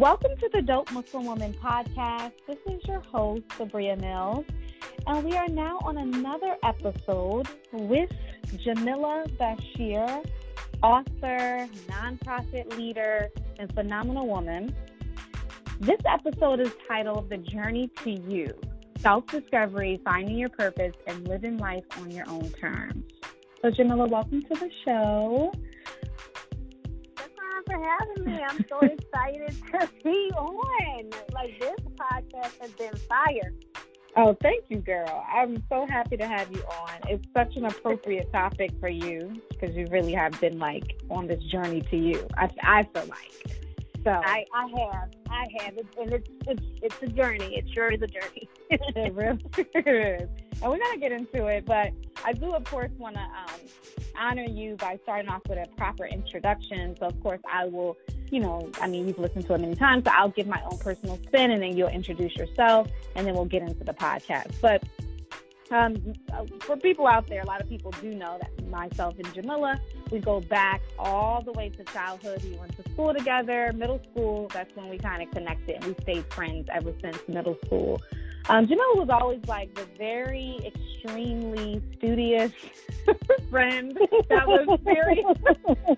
Welcome to the Dope Muslim Woman podcast. This is your host, Sabria Mills, and we are now on another episode with Jamilah Bashir, author, nonprofit leader, and phenomenal woman. This episode is titled The Journey to You Self Discovery, Finding Your Purpose, and Living Life on Your Own Terms. So, Jamila, welcome to the show for having me. I'm so excited to be on. Like this podcast has been fire. Oh, thank you, girl. I'm so happy to have you on. It's such an appropriate topic for you because you really have been like on this journey to you. I, I feel like. So I, I have, I have, it, and it's it's it's a journey. It sure is a journey. it really is. And we're gonna get into it, but I do, of course, want to um, honor you by starting off with a proper introduction. So, of course, I will, you know, I mean, you've listened to it many times, so I'll give my own personal spin and then you'll introduce yourself and then we'll get into the podcast. But um, for people out there, a lot of people do know that myself and Jamilah, we go back all the way to childhood. We went to school together, middle school. That's when we kind of connected and we stayed friends ever since middle school. Um, Jamilah was always like the very extremely studious friend that was very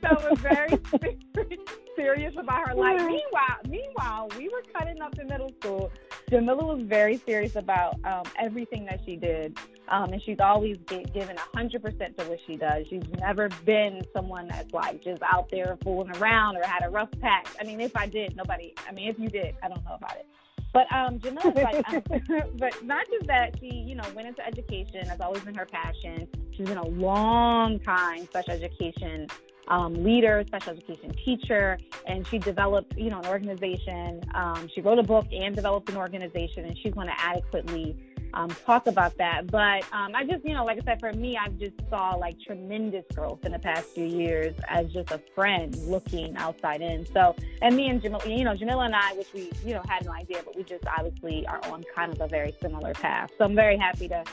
that was very serious about her life. Meanwhile, meanwhile, we were cutting up in middle school. Jamilah was very serious about um, everything that she did, um, and she's always given hundred percent to what she does. She's never been someone that's like just out there fooling around or had a rough patch. I mean, if I did, nobody. I mean, if you did, I don't know about it. But um, Jamilah's like, um, but not just that, she, you know, went into education. That's always been her passion. She's been a long time special education um, leader, special education teacher, and she developed, you know, an organization. Um, she wrote a book and developed an organization, and she's going to adequately um, talk about that. But um, I just, you know, like I said, for me, I've just saw like tremendous growth in the past few years as just a friend looking outside in. So, and me and Jamilah, you know, Jamilah and I, which we, you know, had no idea, but we just obviously are on kind of a very similar path. So I'm very happy to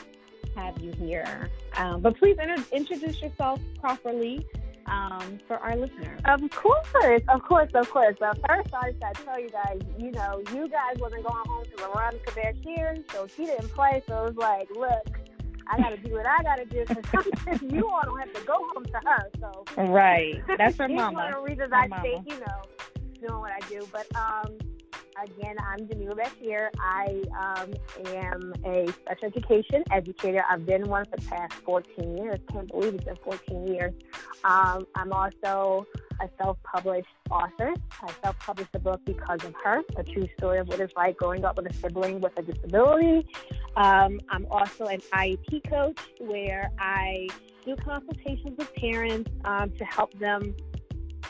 have you here. Um, but please inter- introduce yourself properly um, for our listeners? Of course, of course, of course. But first, I just got to tell you guys, you know, you guys wasn't going home to Veronica Bashir, so she didn't play. So it was like, look, I got to do what I got to do because you all don't have to go home to her. So right, that's her mama. One of the reasons I stay, you know, doing what I do. But um, Again, I'm Jamilah Bashir. I um, am a special education educator. I've been one for the past 14 years. Can't believe it's been 14 years. Um, I'm also a self-published author. I self-published a book because of her, a true story of what it's like growing up with a sibling with a disability. Um, I'm also an IEP coach where I do consultations with parents um, to help them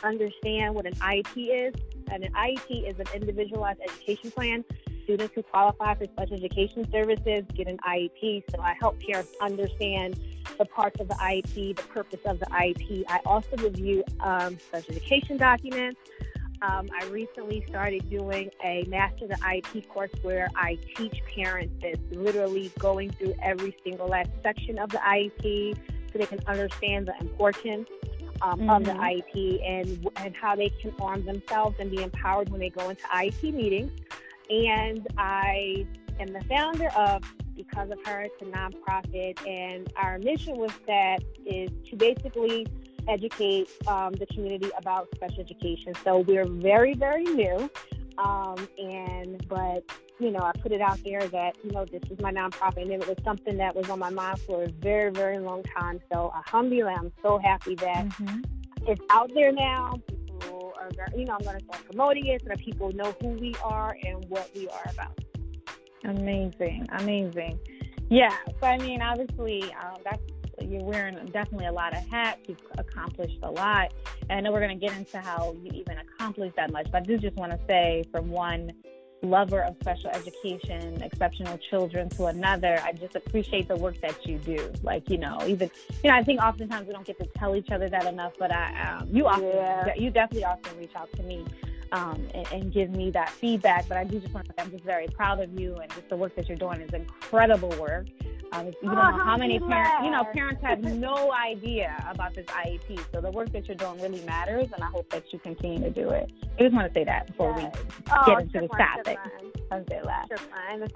understand what an IEP is and an IEP is an individualized education plan. Students who qualify for special education services get an IEP. So I help parents understand the parts of the IEP, the purpose of the IEP. I also review um, special education documents. Um, I recently started doing a Master the IEP course where I teach parents this, literally going through every single last section of the IEP so they can understand the importance um, mm-hmm. of the mm-hmm. IEP and and how they can arm themselves and be empowered when they go into IEP meetings. And I am the founder of Because of Her, it's a nonprofit, and our mission with that is to basically educate um, the community about special education. So we're very, very new. Um, and but you know, I put it out there that you know this is my nonprofit, and it was something that was on my mind for a very, very long time. So, alhamdulillah, I'm so happy that mm-hmm. it's out there now. People are, you know, I'm going to start promoting it so that people know who we are and what we are about. Amazing, amazing. Yeah. So I mean, obviously, um, that's you're wearing definitely a lot of hats. You've accomplished a lot. And I know we're going to get into how you even accomplished that much, but I do just want to say, from one lover of special education, exceptional children to another, I just appreciate the work that you do. Like, you know, even, you know, I think oftentimes we don't get to tell each other that enough, but I, um, you often, yeah. you definitely often reach out to me. Um, and, and, give me that feedback. But I do just want to say I'm just very proud of you and just the work that you're doing is incredible work. Um, you don't know how many parents, you know, parents have no idea about this IEP. So the work that you're doing really matters, and I hope that you continue to do it. I just want to say that before yes. we oh, get into the topic.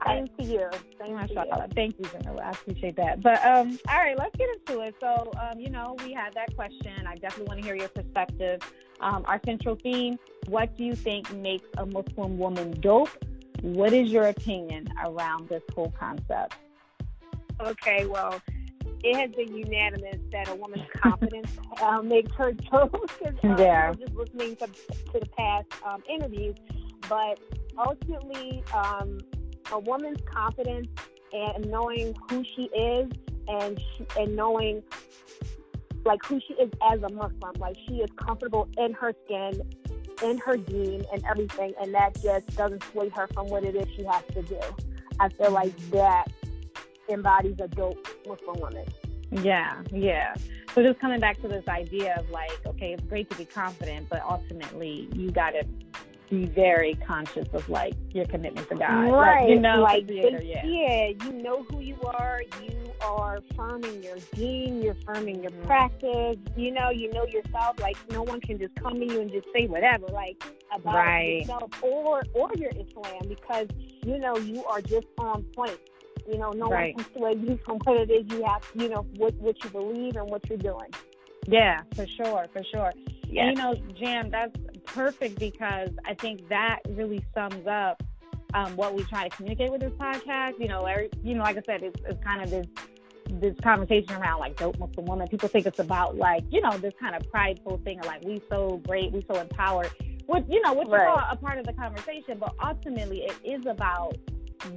Same to you. Same to you. Thank you, Jamilah. I appreciate that. But um, all right, let's get into it. So, um, you know, we had that question. I definitely want to hear your perspective. Um, our central theme: What do you think makes a Muslim woman dope? What is your opinion around this whole concept? Okay, well, it has been unanimous that a woman's confidence uh, makes her dope. um, yeah. Just listening to, to the past um, interviews, but ultimately, um, a woman's confidence and knowing who she is and she, and knowing like who she is as a Muslim, like she is comfortable in her skin, in her deen, and everything, and that just doesn't sway her from what it is she has to do. I feel like that embodies a dope Muslim woman. Yeah, yeah. So just coming back to this idea of like, okay, it's great to be confident, but ultimately you got to be very conscious of like your commitment to God. Right. Like, you know, like creator, yeah. yeah, you know who you are. You are firm in your deen. You're firm in your mm-hmm. practice. You know, you know yourself. Like no one can just come to you and just say whatever, like about right. yourself or or your Islam, because you know you are just on point. You know, no right. one can sway you from what it is you have, you know, what what you believe and what you're doing. Yeah, for sure, for sure. Yeah. You know, Jam, that's perfect because I think that really sums up um, what we try to communicate with this podcast. You know, every, you know, like I said, it's, it's kind of this this conversation around like dope Muslim woman. People think it's about like you know this kind of prideful thing of like we so great, we so empowered. What you know, which right. is all a part of the conversation, but ultimately it is about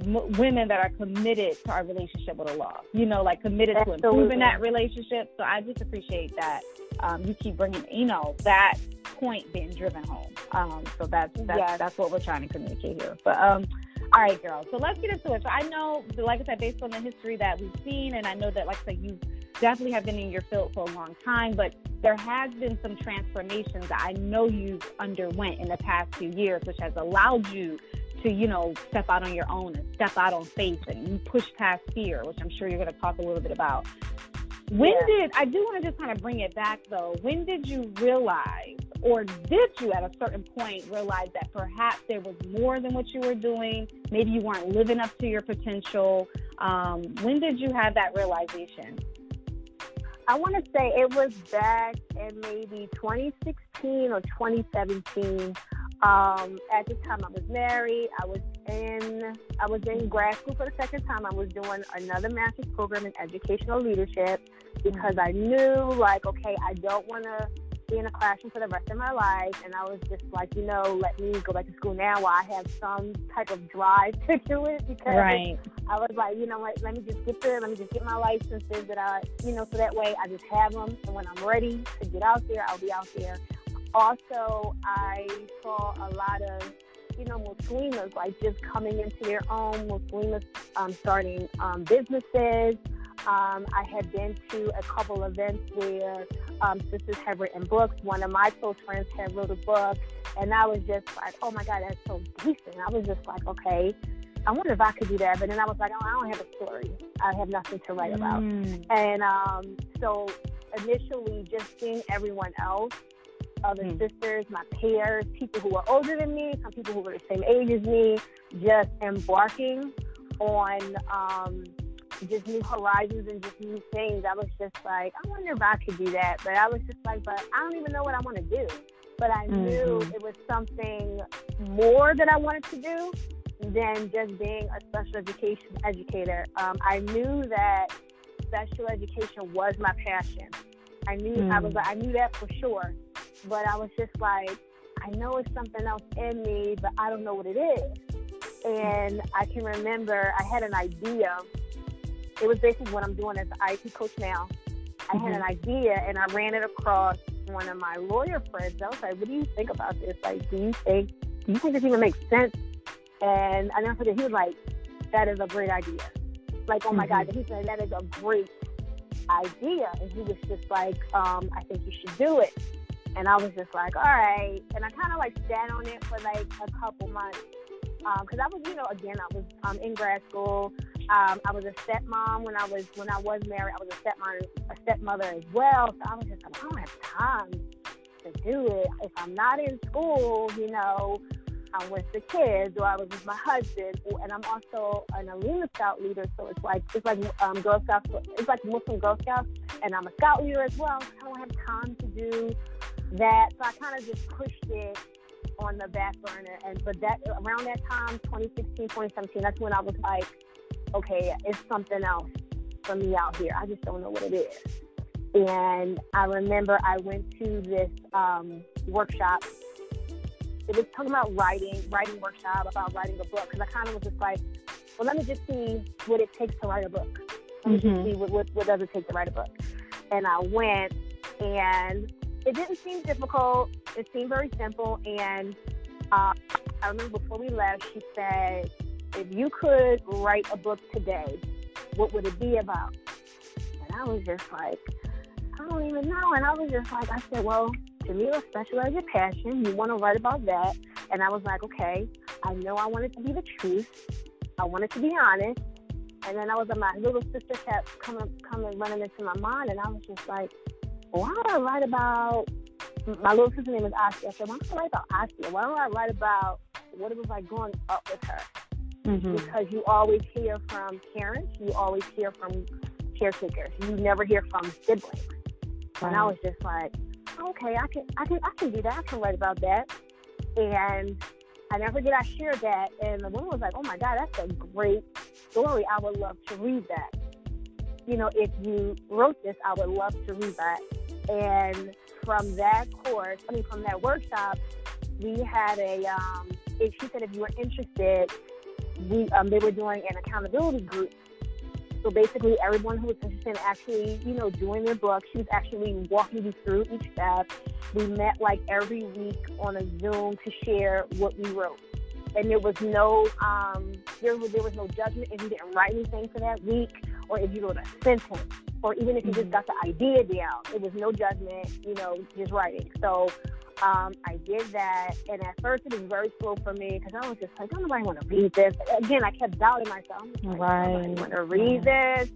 m- women that are committed to our relationship with Allah. You know, like committed Absolutely. to improving that relationship. So I just appreciate that um, you keep bringing, you know, that point being driven home. Um, so that's that's, yes. that's what we're trying to communicate here. But um, all right, girls. So let's get into it. So I know, like I said, based on the history that we've seen, and I know that, like I said, you definitely have been in your field for a long time, but there has been some transformations that I know you've underwent in the past few years, which has allowed you to, you know, step out on your own and step out on faith and you push past fear, which I'm sure you're going to talk a little bit about. When yeah. did I do want to just kind of bring it back though? When did you realize, or did you at a certain point realize that perhaps there was more than what you were doing? Maybe you weren't living up to your potential. Um, when did you have that realization? I want to say it was back in maybe 2016 or 2017. Um, at the time, I was married. I was in I was in grad school for the second time. I was doing another master's program in educational leadership because I knew, like, okay, I don't want to be in a classroom for the rest of my life. And I was just like, you know, let me go back to school now while I have some type of drive to do it because right. I was like, you know what, let me just get there, let me just get my licenses that I, you know, so that way I just have them. And when I'm ready to get out there, I'll be out there also, I saw a lot of, you know, Muslims like just coming into their own, Muslims um, starting um, businesses. Um, I had been to a couple events where um, sisters have written books. One of my close friends had wrote a book, and I was just like, "Oh my God, that's so decent." I was just like, "Okay, I wonder if I could do that." But then I was like, "Oh, I don't have a story. I have nothing to write about." Mm. And um, so initially, just seeing everyone else other mm. sisters, my peers, people who were older than me, some people who were the same age as me, just embarking on um, just new horizons and just new things. I was just like, I wonder if I could do that. But I was just like, but I don't even know what I want to do. But I mm-hmm. knew it was something more that I wanted to do than just being a special education educator. Um, I knew that special education was my passion. I knew mm. I was mm. I knew that for sure but I was just like, I know it's something else in me, but I don't know what it is. And I can remember I had an idea. It was basically what I'm doing as an IEP coach now. I mm-hmm. had an mm-hmm. idea and I ran it across one of my lawyer friends. I was like, what do you think about this? Like, do you think, do you think this even makes sense? And I never forget, he was like, that is a great idea. Like, oh my mm-hmm. God, he said, that is a great idea. And he was just like, um, I think you should do it. And I was just like, all right. And I kind of like sat on it for like a couple months. Because um, I was, you know, again, I was um, in grad school. Um, I was a stepmom when I was when I was married. I was a stepmom, a stepmother as well. So I was just like, I don't have time to do it. If I'm not in school, you know, I'm with the kids or I was with my husband. And I'm also an Alina Scout leader, so it's like it's like um, Girl Scouts. It's like Muslim Girl Scouts, and I'm a Scout leader as well. So I don't have time to do that. So I kind of just pushed it on the back burner. And but that around that time, 2016, 2017, that's when I was like, okay, it's something else for me out here. I just don't know what it is. And I remember I went to this um, workshop. It was talking about writing, writing workshop about writing a book. Because I kind of was just like, well, let me just see what it takes to write a book. Let me mm-hmm. just see what, what, what does it take to write a book. And I went, and it didn't seem difficult. It seemed very simple. And uh, I remember before we left, she said, if you could write a book today, what would it be about? And I was just like, I don't even know. And I was just like, I said, well, to me, a special ed your passion. You want to write about that. And I was like, okay, I know I want it to be the truth. I want it to be honest. And then I was, like, my little sister kept coming, coming, running into my mind, and I was just like, why don't I write about my little sister's name is Asya. I said, why don't I write about Asya? Why don't I write about what it was like growing up with her? Mm-hmm. Because you always hear from parents, you always hear from caretakers. You never hear from siblings. Right. And I was just like, okay, I can, I can, I can do that. I can write about that. And I never did. I shared that, and the woman was like, "Oh my God, that's a great story. I would love to read that." You know, if you wrote this, I would love to read that. And from that course, I mean, from that workshop, we had a. Um, if she said if you were interested, we um, they were doing an accountability group. So basically, everyone who was interested in actually, you know, doing their book, she was actually walking you through each step. We met like every week on a Zoom to share what we wrote, and there was no um, there was there was no judgment if you didn't write anything for that week, or if you wrote a sentence, or even if you just got the idea down. It was no judgment, you know, just writing. So um, I did that, and at first it was very slow for me because I was just like, I don't nobody want to read this. Again, I kept doubting myself. I'm like, right. want to read this.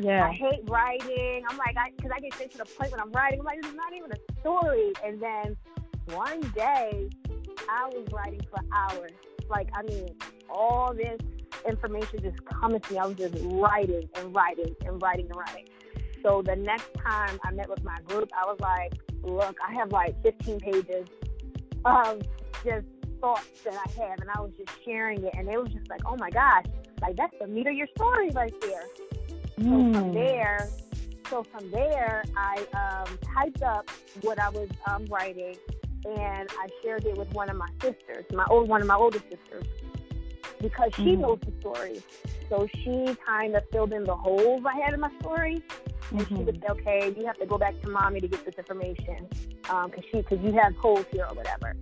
Yeah. I hate writing. I'm like, I because I get straight to the point when I'm writing. I'm like, this is not even a story. And then one day, I was writing for hours. Like, I mean, all this information just coming to me. I was just writing and writing and writing and writing. So the next time I met with my group, I was like, look, I have like 15 pages of just thoughts that I have, and I was just sharing it, and they was just like, oh my gosh, like that's the meat of your story right there. Mm. So from hmm. there, so from there, I um, typed up what I was um, writing, and I shared it with one of my sisters, my old one of my older sisters, because she mm. knows the story. So she kind of filled in the holes I had in my story and mm-hmm. she would say, okay, you have to go back to mommy to get this information because um, she because you have holes here or whatever.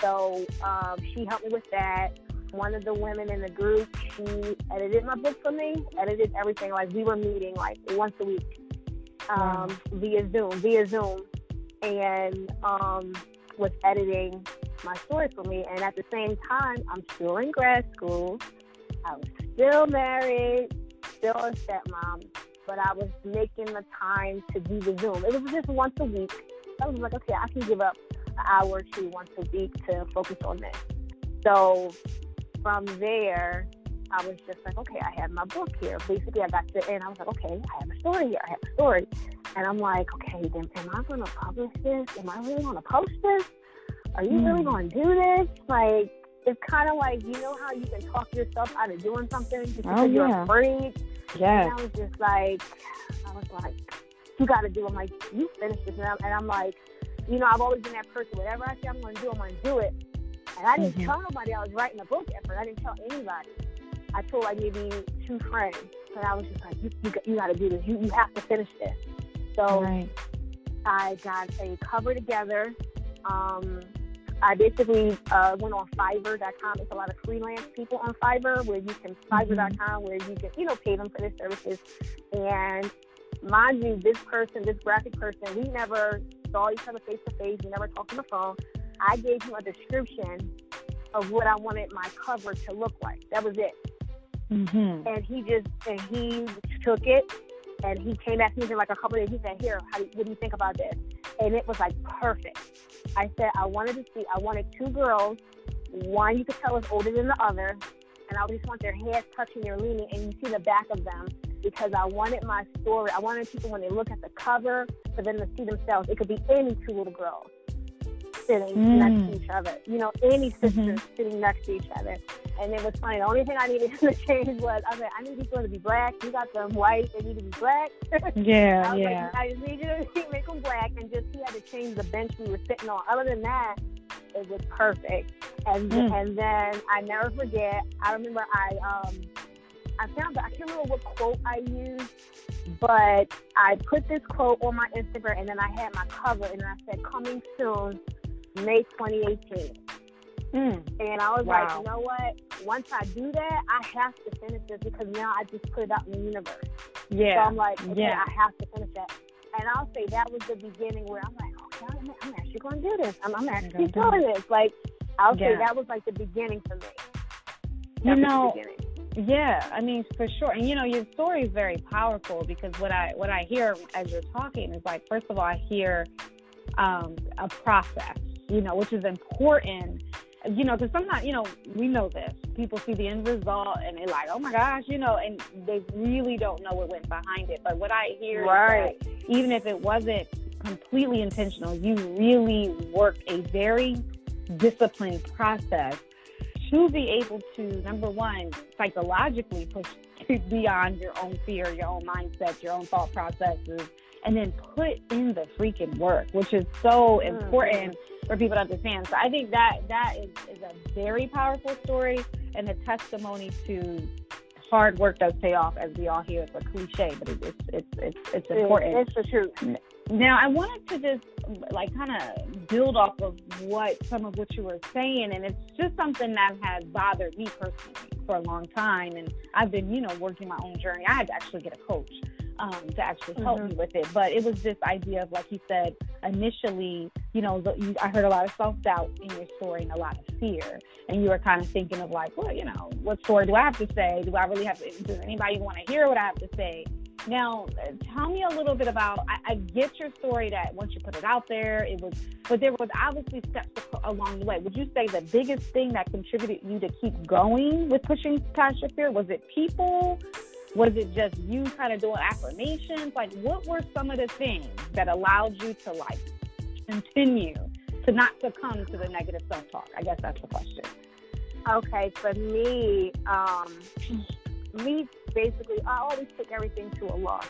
So um, she helped me with that. One of the women in the group, she edited my book for me, edited everything. Like we were meeting like once a week um, via Zoom, via Zoom, and um, was editing my story for me. And at the same time, I'm still in grad school. I was still married, still a stepmom, but I was making the time to do the Zoom. It was just once a week. I was like, okay, I can give up an hour or two once a week to focus on this. So from there, I was just like, okay, I have my book here. Basically, I got to, and I was like, okay, I have a story here. I have a story. And I'm like, okay, then am I going to publish this? Am I really going to post this? Are you mm. really hmm. going to do this? Like, it's kind of like, you know how you can talk yourself out of doing something just oh, because oh, yeah. you're afraid? Yeah. And I was just like, I was like, you got to do. I'm like, you finish this, and I'm, and I'm like, you know, I've always been that person. Whatever I say I'm going to do, I'm going to do it. And I didn't mm-hmm. tell nobody I was writing a book first. I didn't tell anybody. I told like maybe two friends, but I was just like, you, you, you got to do this. You, you have to finish this. So right. I got a cover together. Um, I basically uh, went on Fiverr.com. It's a lot of freelance people on Fiverr where you can Fiverr.com mm-hmm. where you can you know pay them for their services. And mind you, this person, this graphic person, we never saw each other face to face. We never talked on the phone. I gave him a description of what I wanted my cover to look like. That was it. Mm-hmm. and he just and he took it and he came back to me in like a couple days. He said, "Here, how what do you think about this?" And it was like perfect. I said, "I wanted to see. I wanted two girls. One you could tell is older than the other, and I just want their heads touching, they're leaning, and you see the back of them." Because I wanted my story. I wanted people when they look at the cover for them to see themselves. It could be any two little girls sitting mm. next to each other. You know, any sisters mm-hmm. sitting next to each other. And it was funny. The only thing I needed to change was I was like, I need these girls to be black. You got them white. They need to be black. Yeah, I yeah. Like, I just need you to make them black. And just he had to change the bench we were sitting on. Other than that, it was perfect. And mm. and then I never forget. I remember I um I found I can't remember what quote I used, but I put this quote on my Instagram and then I had my cover and I said coming soon May 2018. Mm. And I was wow. like, you know what? Once I do that, I have to finish this because now I just put it out in the universe. Yeah. So I'm like, okay, yeah. I have to finish that. And I'll say that was the beginning where I'm like, okay, I'm, I'm actually going to do this. I'm, I'm actually doing this. Like, I'll yeah. say that was like the beginning for me. That you know, yeah, I mean for sure. And you know, your story is very powerful because what I what I hear as you're talking is like, first of all, I hear um, a process you know, which is important, you know, because sometimes, you know, we know this. People see the end result and they're like, oh my gosh, you know, and they really don't know what went behind it. But what I hear right. is that even if it wasn't completely intentional, you really worked a very disciplined process to be able to, number one, psychologically push beyond your own fear, your own mindset, your own thought processes, and then put in the freaking work, which is so mm-hmm. important for people to understand. So I think that that is, is a very powerful story and a testimony to hard work does pay off, as we all hear. It's a cliche, but it's it's it's it's important. It's the truth. Now, I wanted to just like kind of build off of what some of what you were saying, and it's just something that has bothered me personally for a long time. And I've been, you know, working my own journey. I had to actually get a coach um, to actually help mm-hmm. me with it. But it was this idea of, like you said, initially, you know, the, you, I heard a lot of self doubt in your story and a lot of fear. And you were kind of thinking of, like, well, you know, what story do I have to say? Do I really have to, does anybody want to hear what I have to say? Now, tell me a little bit about. I, I, get your story that once you put it out there, it was, but there was obviously steps along the way. Would you say the biggest thing that contributed you to keep going with pushing past your fear was it people? Was it just you kind of doing affirmations? Like, what were some of the things that allowed you to like continue to not succumb to the negative self talk? I guess that's the question. Okay, for me, um, me basically, I always take everything to a Allah.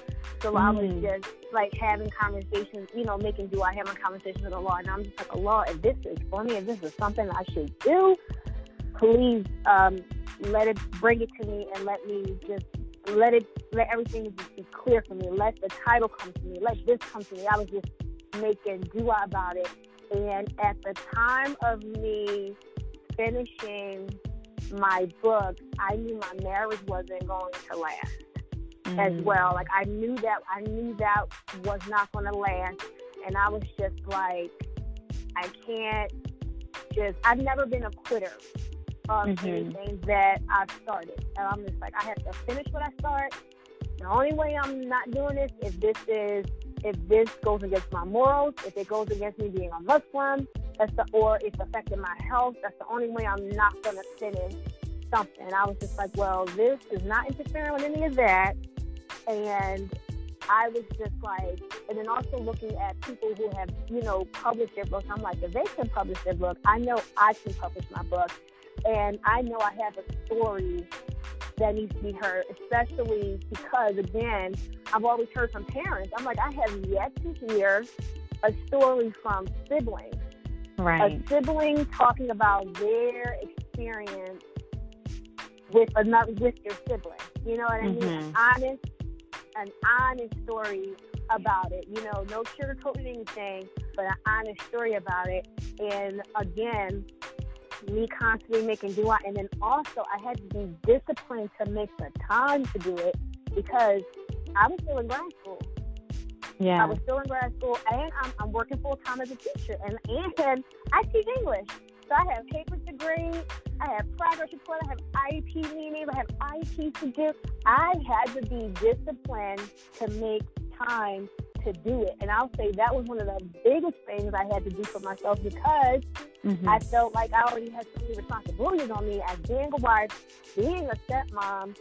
So mm. I was mm. just like having conversations, you know, making do I have a conversation with Allah, and I'm just like, Allah, if this is for me, if this is something I should do, please um, let it bring it to me and let me just let it let everything be clear for me. Let the title come to me. Let this come to me. I was just making dua about it. And at the time of me finishing my book, I knew my marriage wasn't going to last mm. as well. Like I knew that I knew that was not going to last, and I was just like, I can't just. I've never been a quitter of mm-hmm. anything that I've started. And I'm just like, I have to finish what I start. The only way I'm not doing this if this is if this goes against my morals, if it goes against me being a Muslim, that's the or it's affecting my health. That's the only way I'm not gonna finish something. And I was just like, well, this is not interfering with any of that. And I was just like, and then also looking at people who have, you know, published their books. I'm like, if they can publish their book, I know I can publish my book. And I know I have a story that needs to be heard, especially because, again, I've always heard from parents. I'm like, I have yet to hear a story from siblings. Right. A sibling talking about their experience with another with their sibling. You know what I mean? Mm-hmm. Honest, an honest story about it. You know, no sugarcoating anything, but an honest story about it. And again, me constantly making do dua, and then also I had to be disciplined to make the time to do it because I was still in grad school. Yeah, I was still in grad school, and I'm, I'm working full time as a teacher, and and I teach English, so I have papers to grade. I have progress reports. I have IEP meetings. I have IEP to do. I had to be disciplined to make time to do it. And I'll say that was one of the biggest things I had to do for myself because mm-hmm. I felt like I already had so many responsibilities on me as being a wife, being a stepmom.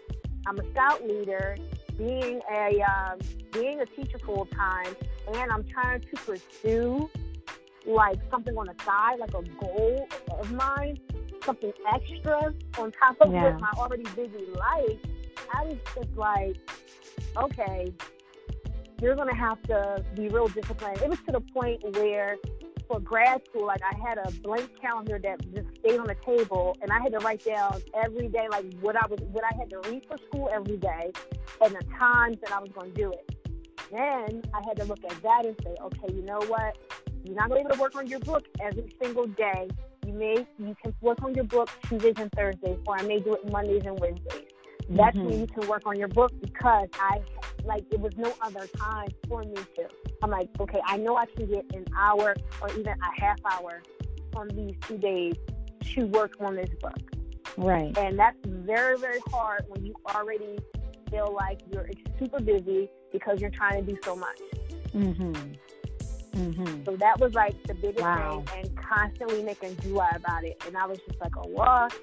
I'm a scout leader, being a um, being a teacher full time, and I'm trying to pursue like something on the side, like a goal of mine, something extra on top of yeah. my already busy life. I was just like, okay, you're going to have to be real disciplined. It was to the point where for grad school, like I had a blank calendar that just stayed on the table, and I had to write down every day, like what I was, what I had to read for school every day, and the times that I was going to do it. Then I had to look at that and say, okay, you know what? You're not going to be able to work on your book every single day. You may, you can work on your book Tuesdays and Thursdays, or I may do it Mondays and Wednesdays. That's mm-hmm. when you can work on your book because I like it was no other time for me to. I'm like, okay, I know I can get an hour or even a half hour on these two days to work on this book. Right. And that's very, very hard when you already feel like you're super busy because you're trying to do so much. Mhm. Mm-hmm. So that was like the biggest wow. thing, and constantly making dua about it. And I was just like, oh, what?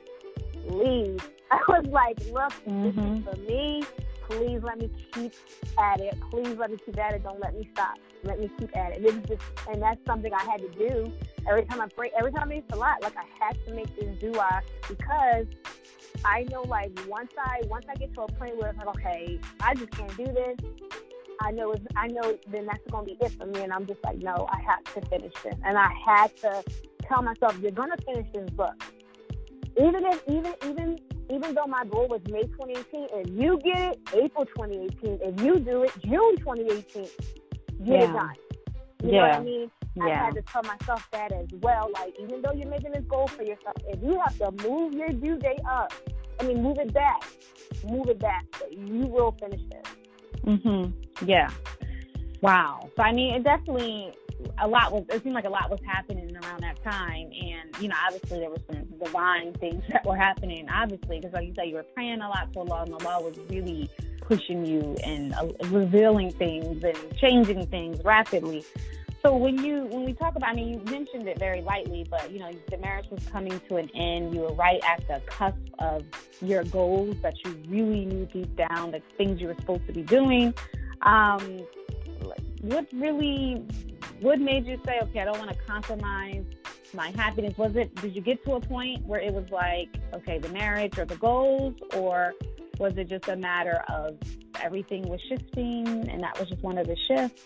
Leave. I was like, look, mm-hmm. this is mm-hmm. for me. Please let me keep at it. Please let me keep at it. Don't let me stop. Let me keep at it. This is just, and that's something I had to do every time I pray. Every time I used to lot, like I had to make this dua because I know, like once I once I get to a point where it's like, okay, I just can't do this. I know it's, I know then that's gonna be it for me, and I'm just like, no, I have to finish this, and I had to tell myself, you're gonna finish this book, even if even even even though my goal was May 2018, if you get it, April 2018. If you do it, June 2018. Get yeah. it done. You yeah. know what I mean? Yeah. I had to tell myself that as well. Like, even though you're making this goal for yourself, if you have to move your due date up, I mean, move it back, move it back, you will finish this. Mm-hmm. Yeah. Wow. So I mean, it definitely a lot was it seemed like a lot was happening around that time. And you know obviously there were some divine things that were happening obviously because like you said you were praying a lot to Allah and Allah was really pushing you and uh, revealing things and changing things rapidly. So when you when we talk about I mean you mentioned it very lightly but you know the marriage was coming to an end. You were right at the cusp of your goals that you really knew deep down the things you were supposed to be doing. Um what really what made you say, okay, I don't want to compromise my happiness? Was it, did you get to a point where it was like, okay, the marriage or the goals, or was it just a matter of everything was shifting and that was just one of the shifts?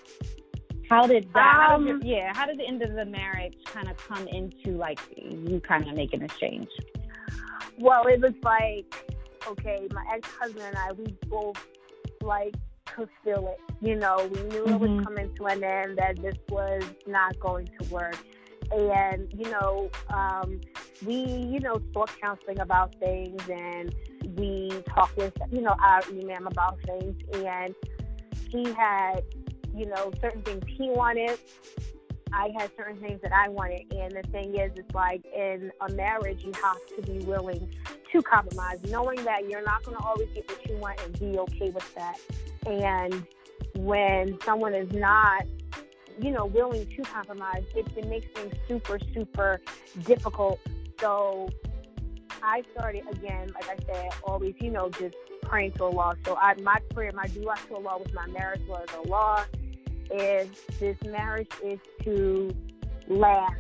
How did that, um, how did your, yeah, how did the end of the marriage kind of come into like you kind of making this change? Well, it was like, okay, my ex husband and I, we both like could feel it. You know, we knew mm-hmm. it was mm-hmm. coming to an end, that this was not going to work. And, you know, um, we, you know, sought counseling about things and we talked with, you know, our imam about things. And he had, you know, certain things he wanted. I had certain things that I wanted. And the thing is, it's like in a marriage, you have to be willing to compromise, knowing that you're not going to always get what you want and be okay with that. And when someone is not, you know, willing to compromise, it, it makes things super, super difficult. So I started again, like I said, always, you know, just praying to Allah. So I, my prayer, my dua to Allah with my marriage was Allah is this marriage is to last.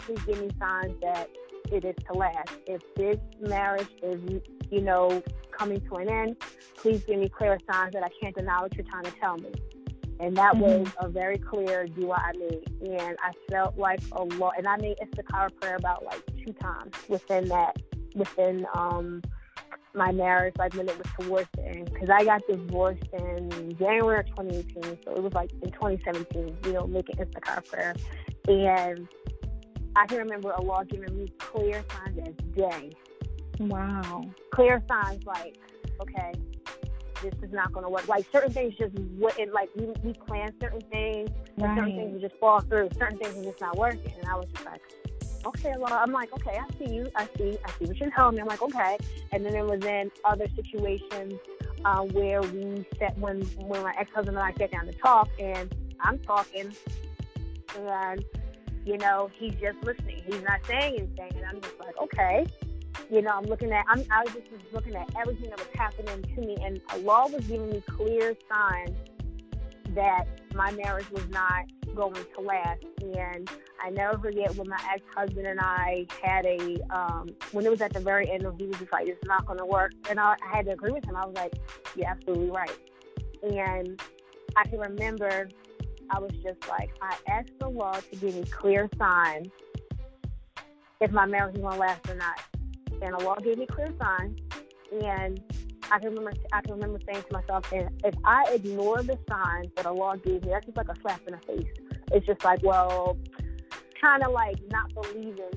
Please give me signs that it is to last. If this marriage is, you know, coming to an end, please give me clear signs that I can't deny what you're trying to tell me. And that mm-hmm. was a very clear dua I made. And I felt like a lot, and I made istikhara prayer about like two times within that, within um, my marriage, like when it was towards the end. Because I got divorced in January of 2018. So it was like in 2017, you know, making istikhara prayer. And I can remember Allah giving me clear signs as day. Wow. Clear signs like, okay, this is not going to work. Like certain things just wouldn't, like we, we plan certain things, right. certain things would just fall through. Certain things are just not working. And I was just like, okay, well, I'm like, okay, I see you. I see, I see what you're telling me. I'm like, okay. And then there was then other situations uh, where we sat when when my ex husband and I sat down to talk, and I'm talking, and you know he's just listening. He's not saying anything, and I'm just like, okay. You know, I'm looking at. I'm. I was just looking at everything that was happening to me, and Allah was giving me clear signs that my marriage was not going to last. And I never forget when my ex husband and I had a um, when it was at the very end of he was just like, "It's not going to work," and I, I had to agree with him. I was like, "You're absolutely right." And I can remember I was just like, I asked Allah to give me clear signs if my marriage was going to last or not. And Allah gave me clear signs. And I can remember I can remember saying to myself, and if I ignore the signs that Allah gave me, that's just like a slap in the face. It's just like, well, kind of like not believing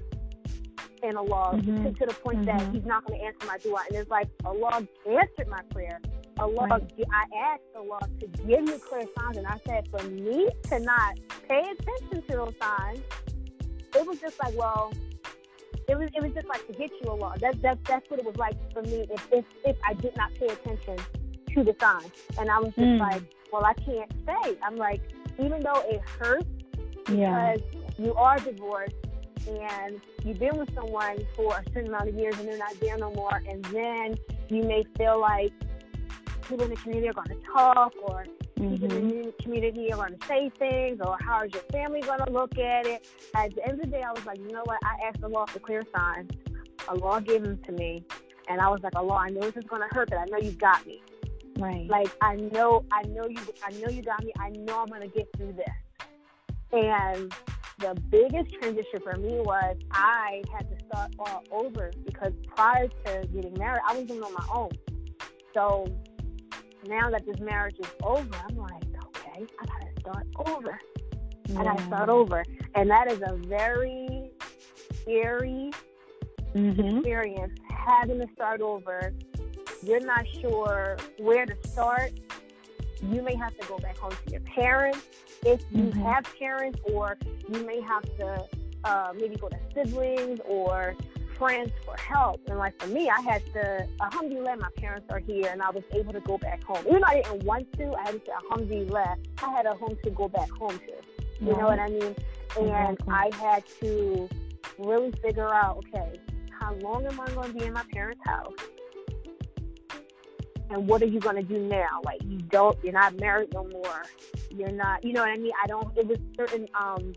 in Allah mm-hmm. to, to, the point mm-hmm. that He's not going to answer my dua. And it's like Allah answered my prayer. Allah, right. I asked Allah to give me clear signs, and I said for me to not pay attention to those signs, it was just like, well, it was it was just like to get you Allah. That, that that's what it was like for me if if, if I did not pay attention to the signs, and I was just mm. like, well, I can't stay. I'm like, even though it hurts because yeah. you are divorced and you've been with someone for a certain amount of years and they're not there no more, and then you may feel like people in the community are going to talk or. People in the mm-hmm. community are going to say things or how is your family going to look at it. At the end of the day, I was like, you know what? I asked Allah for clear signs. Allah gave them to me. And I was like, Allah, I know this is going to hurt, but I know you got me. Right. Like I know, I know you, I know you got me. I know I'm gonna get through this. And the biggest transition for me was I had to start all over because prior to getting married, I was doing on my own. So now that this marriage is over, I'm like, okay, I gotta start over. Yeah. I gotta start over, and that is a very scary mm-hmm. experience having to start over. You're not sure where to start. You may have to go back home to your parents if you mm-hmm. have parents, or you may have to uh, maybe go to siblings or friends for help. And like for me, I had to, alhamdulillah, my parents are here and I was able to go back home. Even though I didn't want to, I had to say, alhamdulillah, I had a home to go back home to. You know what I mean? And exactly. I had to really figure out, okay, how long am I going to be in my parents' house? And what are you going to do now? Like, you don't, you're not married no more. You're not, you know what I mean? I don't, it was certain, um,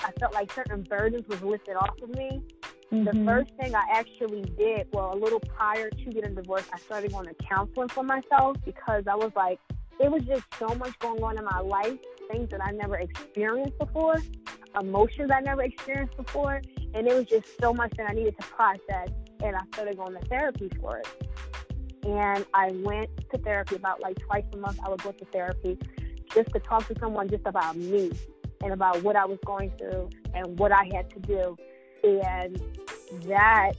I felt like certain burdens was lifted off of me Mm-hmm. The first thing I actually did, well, a little prior to getting divorced, I started going to counseling for myself because I was like, it was just so much going on in my life, things that I never experienced before, emotions I never experienced before, and it was just so much that I needed to process, and I started going to therapy for it. And I went to therapy about like twice a month. I would go to therapy just to talk to someone just about me and about what I was going through and what I had to do and that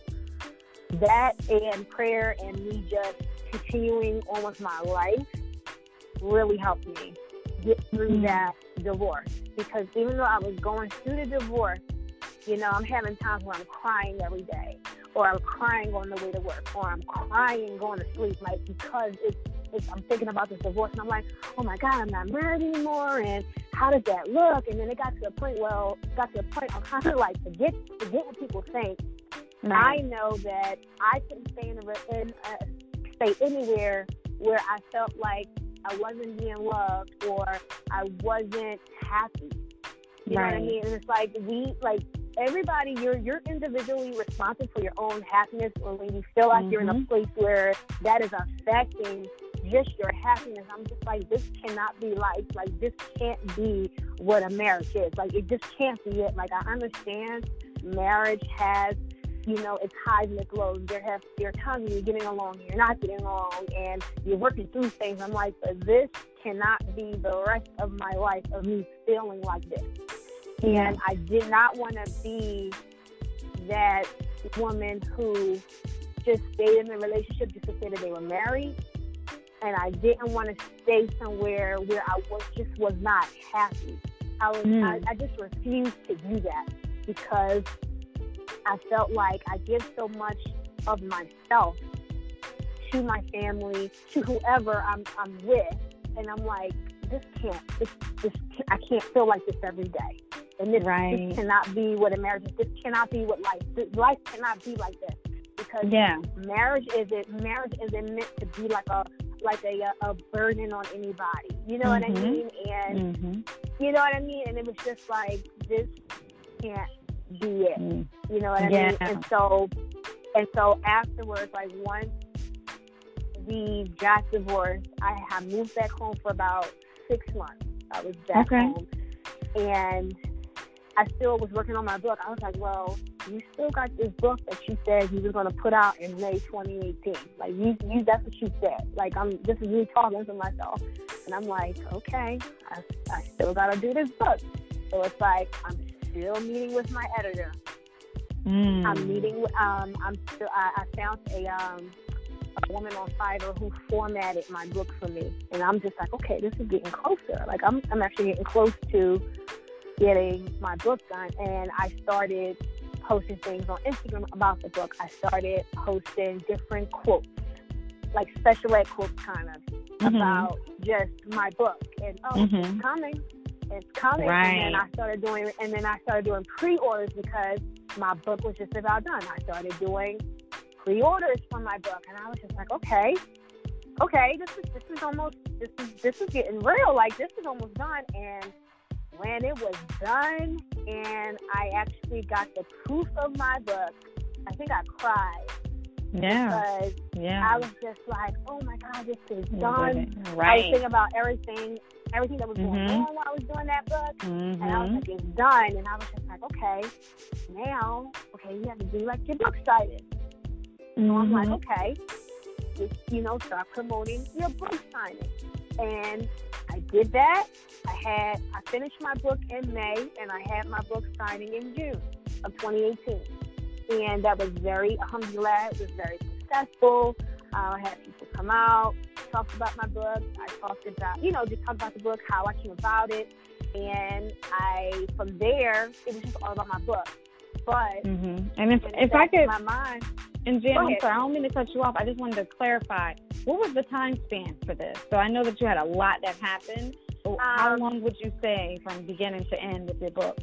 that and prayer and me just continuing on with my life really helped me get through mm-hmm. that divorce because even though I was going through the divorce, you know, I'm having times where I'm crying every day, or I'm crying on the way to work, or I'm crying going to sleep, like because it's, it's I'm thinking about this divorce, and I'm like, oh my God, I'm not married anymore, and how does that look? And then it got to a point, well, got to a point I'm kind of like, forget, forget what people think. Right. I know that I couldn't stay in, a, in uh, stay anywhere where I felt like I wasn't being loved or I wasn't happy. You right. know what I mean? And it's like we like everybody you're you're individually responsible for your own happiness or when you feel like mm-hmm. you're in a mm-hmm. place where that is affecting just your happiness. I'm just like, this cannot be life. Like, this can't be what a marriage is. Like, it just can't be it. Like, I understand marriage has, you know, its highs and its lows. There have there are times when you're getting along you're not getting along and you're working through things. I'm like, but this cannot be the rest of my life of me feeling like this. And I did not want to be that woman who just stayed in the relationship just to say that they were married and I didn't want to stay somewhere where I was just was not happy. I was mm. I, I just refused to do that because I felt like I give so much of myself to my family, to whoever I'm, I'm with, and I'm like, this can't, this, this, I can't feel like this every day. And this, right. this cannot be what a marriage is. This cannot be what life. This, life cannot be like this because yeah. marriage isn't marriage isn't meant to be like a like a a burden on anybody. You know mm-hmm. what I mm-hmm. mean? And mm-hmm. you know what I mean? And it was just like this can't be it. Mm. You know what I yeah. mean? And so and so afterwards, like once we got divorced, I had moved back home for about six months. I was back okay. home, and I still was working on my book. I was like, well, you still got this book that you said you were going to put out in May 2018. Like you, you that's what you said. Like I'm, this is me talking to myself, and I'm like, okay, I, I still got to do this book. So it's like I'm still meeting with my editor. Mm. I'm meeting. Um, I'm still. I, I found a um, a woman on Fiverr who formatted my book for me, and I'm just like, okay, this is getting closer. Like I'm, I'm actually getting close to getting my book done, and I started posting things on Instagram about the book. I started posting different quotes, like special ed quotes, kind of mm-hmm. about just my book, and oh, mm-hmm. it's coming, it's coming. Right. And then I started doing, and then I started doing pre-orders because my book was just about done. I started doing pre-orders for my book, and I was just like, okay, okay, this is this is almost this is this is getting real. Like this is almost done, and when it was done, and I actually got the proof of my book, I think I cried. Yeah. Because yeah. I was just like, oh my God, this is done. Right. I was thinking about everything, everything that was mm-hmm. going on while I was doing that book. Mm-hmm. And I was mm-hmm. like, it's done. And I was just like, okay, now, okay, you have to do like your book signing. Mm-hmm. So I'm like, mm-hmm. okay, just, you know, start promoting your book signing. And I did that. I had I finished my book in May and I had my book signing in June of 2018. And that was very alhamdulillah, it was very successful. I had people come out, talk about my book. I talked about, you know, just talk about the book, how I came about it. And I, from there, it was just all about my book. But, mm-hmm. and if, if I could, my mind, and Jen, I'm sorry, I don't mean to cut you off. I just wanted to clarify. What was the time span for this? So I know that you had a lot that happened. Um, How long would you say from beginning to end with your book?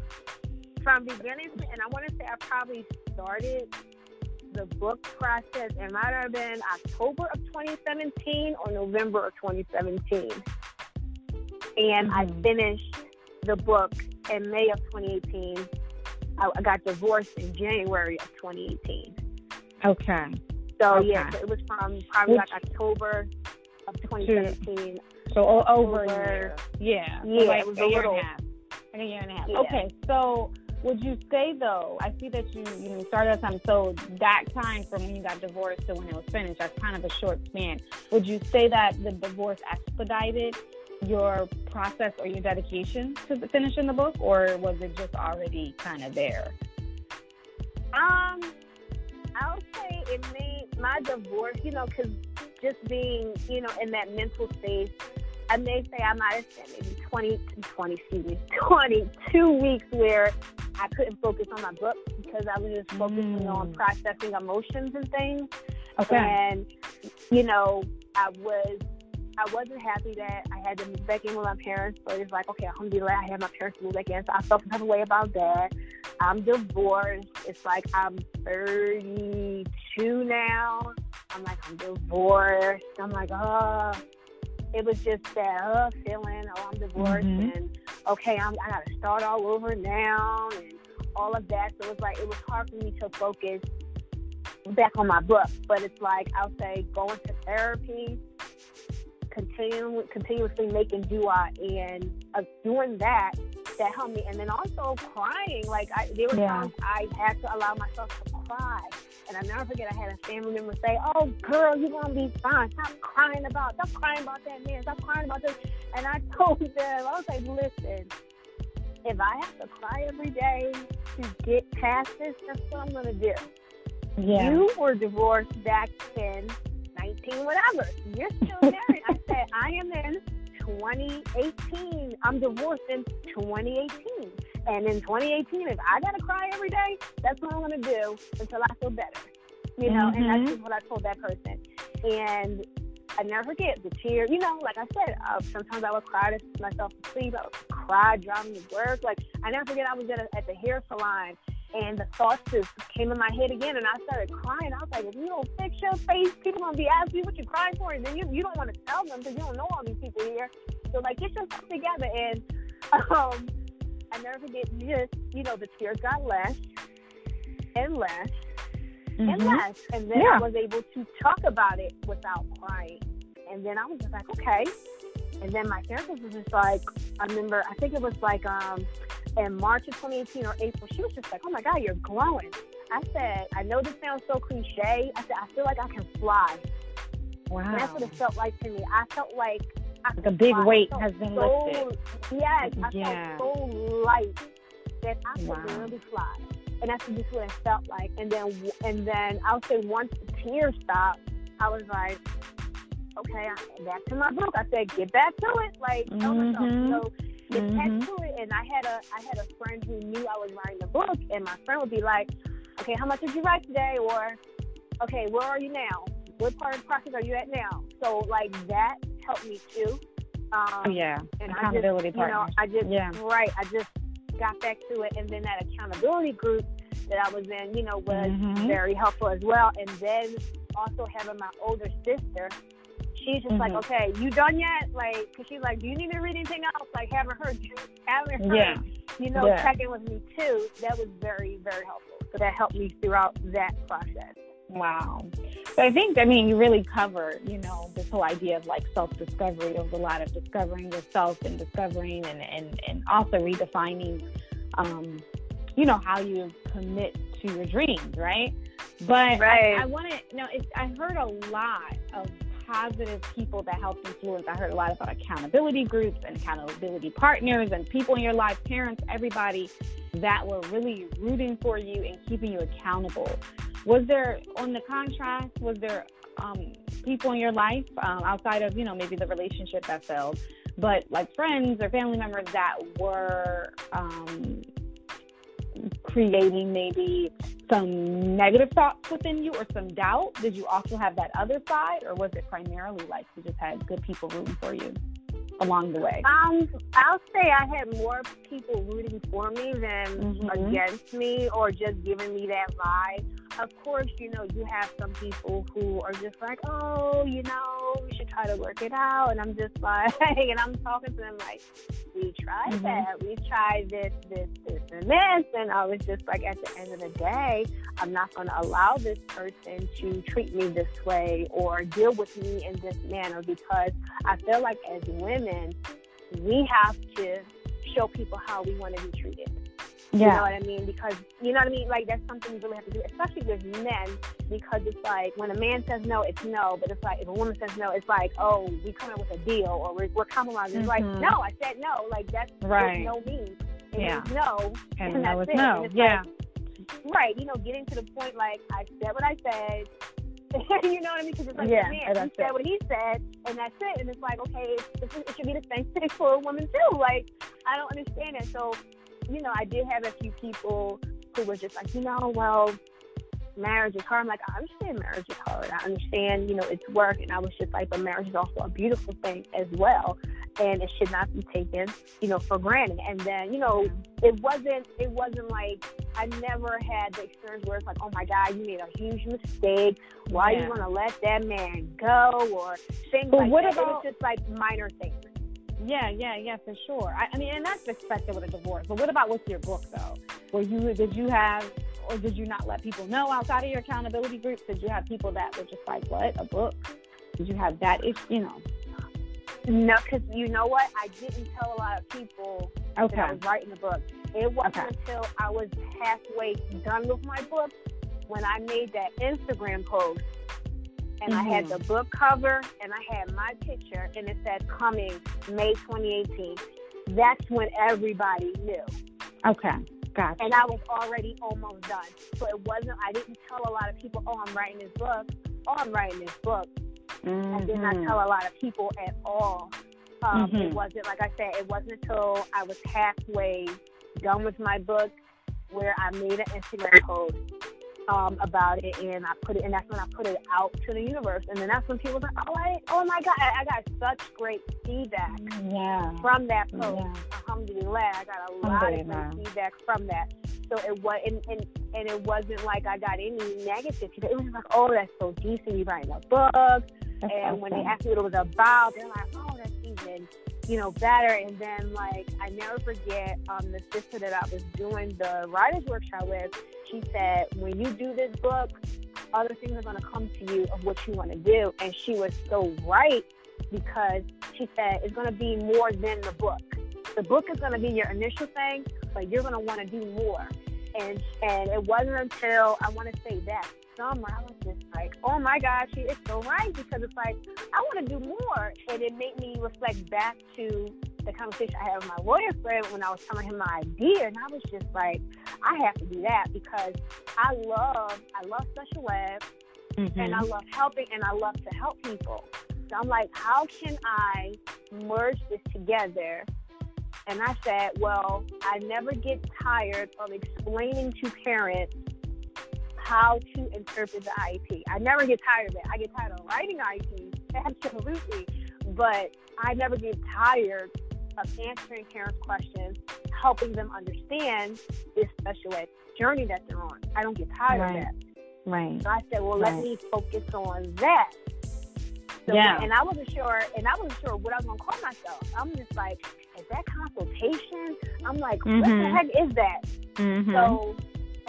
From beginning to end, I want to say I probably started the book process. It might have been October of 2017 or November of 2017. And mm-hmm. I finished the book in May of 2018. I, I got divorced in January of 2018. Okay. So okay. yeah, so it was from probably Which, like October of 2017. So over a year. Yeah. Yeah, so like it was a, a year little. and a half. Like a year and a half. Yeah. Okay, so would you say though? I see that you you know started time. So that time from when you got divorced to when it was finished, that's kind of a short span. Would you say that the divorce expedited your process or your dedication to the, finishing the book, or was it just already kind of there? Um, I would say it made my divorce, you know, because just being, you know, in that mental space, I may say I might have spent maybe 20, 20, excuse me, 22 weeks where I couldn't focus on my book because I was just focusing mm. on processing emotions and things. Okay. And, you know, I was I wasn't happy that I had to move back in with my parents, but it's like, okay, I'm gonna alhamdulillah, I had my parents move back in. So I felt some type of way about that. I'm divorced. It's like I'm 32 now. I'm like, I'm divorced. I'm like, oh, it was just that uh, feeling, oh, I'm divorced, mm-hmm. and okay, I'm, I got to start all over now, and all of that. So it was like, it was hard for me to focus back on my book. But it's like, I'll say, going to therapy, continue, continuously making dua, and uh, doing that that helped me. And then also crying. Like I, there were yeah. times I had to allow myself to cry. And I never forget I had a family member say, "Oh, girl, you're gonna be fine. Stop crying about, stop crying about that man. Stop crying about this." And I told them, I was like, "Listen, if I have to cry every day to get past this, that's what I'm gonna do." Yeah. You were divorced back in 19, whatever. You're still married. I said, I am in 2018. I'm divorced in 2018. And in 2018, if I gotta cry every day, that's what I'm gonna do until I feel better. You know, mm-hmm. and that's mm-hmm. just what I told that person. And I never forget the tears. You know, like I said, uh, sometimes I would cry to myself to sleep. I would cry driving to work. Like I never forget, I was at, a, at the hair salon and the thoughts just came in my head again, and I started crying. I was like, if you don't fix your face, people gonna be asking you what you're crying for, and then you you don't want to tell them because you don't know all these people here. So like, get yourself together. And um, I never forget, just you know, the tears got less and less mm-hmm. and less, and then yeah. I was able to talk about it without crying. And then I was just like, okay. And then my therapist was just like, I remember, I think it was like um in March of 2018 or April, she was just like, "Oh my God, you're glowing." I said, "I know this sounds so cliche." I said, "I feel like I can fly." Wow. And that's what it felt like to me. I felt like I a big fly. weight has been so, lifted. Yes, I yeah. felt so light that I could wow. really fly, and that's just what it felt like. And then, and then I'll say once the tears stopped, I was like, "Okay, back to my book." I said, "Get back to it." Like, mm-hmm. so get mm-hmm. to it. And I had a I had a friend who knew I was writing the book, and my friend would be like, "Okay, how much did you write today?" Or, "Okay, where are you now? What part of the process are you at now?" So like that helped me too. Um, yeah, and accountability I just, You know, I just yeah. right. I just got back to it, and then that accountability group that I was in, you know, was mm-hmm. very helpful as well. And then also having my older sister she's just mm-hmm. like, okay, you done yet? Like, cause she's like, do you need me to read anything else? Like, haven't heard, haven't heard, yeah. you know, yeah. checking with me too. That was very, very helpful. So that helped me throughout that process. Wow. So I think, I mean, you really cover, you know, this whole idea of like self discovery. There was a lot of discovering yourself and discovering and, and, and also redefining, um, you know, how you commit to your dreams, right? But right. I, I want to, know, I heard a lot of positive people that help influence. I heard a lot about accountability groups and accountability partners and people in your life, parents, everybody that were really rooting for you and keeping you accountable. Was there, on the contrast, was there um, people in your life um, outside of, you know, maybe the relationship that failed, but like friends or family members that were um, creating maybe some negative thoughts within you or some doubt? Did you also have that other side, or was it primarily like you just had good people rooting for you along the way? Um, I'll say I had more people rooting for me than mm-hmm. against me, or just giving me that vibe of course, you know, you have some people who are just like, oh, you know, we should try to work it out. And I'm just like, and I'm talking to them like, we tried mm-hmm. that. We tried this, this, this, and this. And I was just like, at the end of the day, I'm not going to allow this person to treat me this way or deal with me in this manner because I feel like as women, we have to show people how we want to be treated. Yeah. You know what I mean? Because you know what I mean? Like that's something you really have to do, especially with men, because it's like when a man says no, it's no. But it's like if a woman says no, it's like, oh, we come up with a deal or we're, we're compromising. It's mm-hmm. like, no, I said no. Like that's right. no means. It yeah. no. And, and no that's it. no. yeah. Like, right. You know, getting to the point like I said what I said. you know what I mean? Because it's like, yeah, man, he said what he said, and that's it. And it's like, okay, it, it should be the same thing for a woman too. Like, I don't understand it. So you know, I did have a few people who were just like, you know, well, marriage is hard. I'm like, I understand marriage is hard. I understand, you know, it's work. And I was just like, but marriage is also a beautiful thing as well. And it should not be taken, you know, for granted. And then, you know, it wasn't, it wasn't like, I never had the experience where it's like, oh my God, you made a huge mistake. Why yeah. you want to let that man go? Or things but like what that. About, it was just like minor things. Yeah, yeah, yeah, for sure. I, I, mean, and that's expected with a divorce. But what about with your book, though? Were you did you have, or did you not let people know outside of your accountability groups? Did you have people that were just like, "What a book"? Did you have that? If you know. No, because you know what? I didn't tell a lot of people okay. that I was writing the book. It wasn't okay. until I was halfway done with my book when I made that Instagram post and mm-hmm. I had the mm-hmm. book cover and I had my picture and it said coming May 2018. That's when everybody knew. Okay. Gotcha. And I was already almost done. So it wasn't, I didn't tell a lot of people, oh, I'm writing this book. Oh, I'm writing this book. Mm-hmm. I did not mm-hmm. tell a lot of people at all. Um, mm-hmm. It wasn't, like I said, it wasn't until I was halfway done with my book where I made an Instagram post um, about it, and I put it, and that's when I put it out to the universe. And then that's when people were like, "Oh, I, oh my God!" I, I got such great feedback yeah. from that post. Yeah. Alhamdulillah, I got a lot of great feedback from that. So it was, and, and, and it wasn't like I got any negative. Feedback. It was like, "Oh, that's so decent. You writing a book." That's and awesome. when they asked me what it was about, they're like, "Oh, that's even." You know, better. And then, like, I never forget um, the sister that I was doing the writers workshop with she said, when you do this book, other things are going to come to you of what you want to do. And she was so right because she said it's going to be more than the book. The book is going to be your initial thing, but you're going to want to do more. And and it wasn't until I want to say that summer I was just like, oh my gosh, she is so right because it's like I want to do more, and it made me reflect back to the conversation I had with my lawyer friend when I was telling him my idea, and I was just like, I have to do that because I love, I love special ed, mm-hmm. and I love helping, and I love to help people. So I'm like, how can I merge this together? And I said, well, I never get tired of explaining to parents how to interpret the IEP. I never get tired of it. I get tired of writing IEP, absolutely, but I never get tired of answering parents' questions, helping them understand this special ed journey that they're on. I don't get tired right. of that. Right. So I said, well, right. let me focus on that. So yeah. and I wasn't sure, and I wasn't sure what I was gonna call myself. I'm just like, is that consultation? I'm like, mm-hmm. what the heck is that? Mm-hmm. So,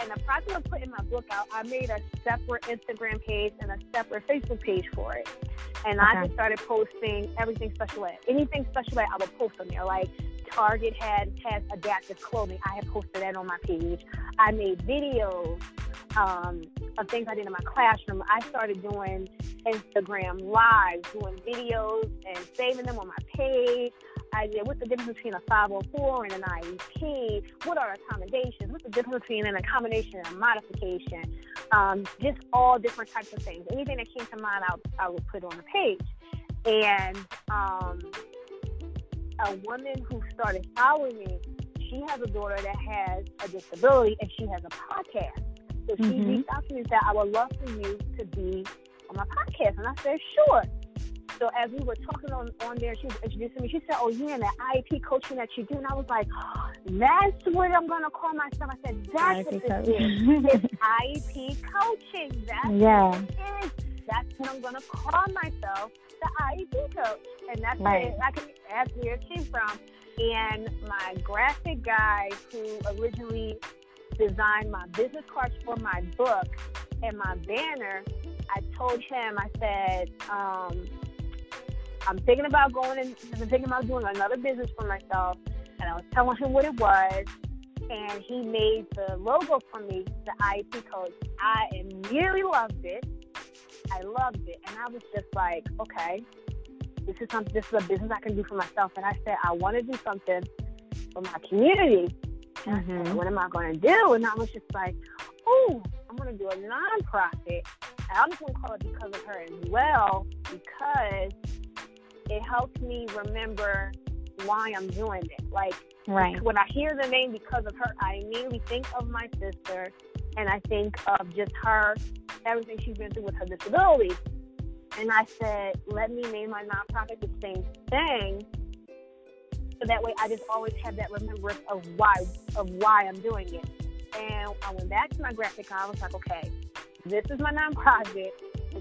in the process of putting my book out, I made a separate Instagram page and a separate Facebook page for it. And okay. I just started posting everything special ed. Anything special ed, I would post on there. Like Target had has adaptive clothing. I had posted that on my page. I made videos um, of things I did in my classroom. I started doing Instagram live, doing videos and saving them on my page. I did what's the difference between a 504 and an IEP? What are accommodations? What's the difference between an accommodation and a modification? Um, just all different types of things. Anything that came to mind, I, I would put on the page. And um, a woman who started following me, she has a daughter that has a disability and she has a podcast. So she Mhm. reached out to me and said, I would love for you to be on my podcast. And I said, sure. So as we were talking on, on there, she was introducing me. She said, "Oh, you're in the IEP coaching that you do," and I was like, oh, "That's what I'm gonna call myself." I said, "That's IEP what this is. It's IEP coaching. That's Yeah. what it is. That's what I'm gonna call myself, the IEP coach." And that's Right. where that's where it came from. And my graphic guy, who originally designed my business cards for my book and my banner, I told him, I said, um, I'm thinking about going and I'm thinking about doing another business for myself. And I was telling him what it was. And he made the logo for me, the IEP coach. I immediately loved it. I loved it. And I was just like, okay, this is something, this is a business I can do for myself. And I said, I want to do something for my community. And I said, Mhm. what am I going to do? And I was just like, oh, I'm going to do a nonprofit. And I'm just going to call it because of her as well, because it helps me remember why I'm doing it. Like, Right. when I hear the name because of her, I immediately think of my sister and I think of just her, everything she's been through with her disability. And I said, let me name my nonprofit the same thing. So that way I just always have that remembrance of why of why I'm doing it. And I went back to my graphic and I was like, okay, this is my nonprofit.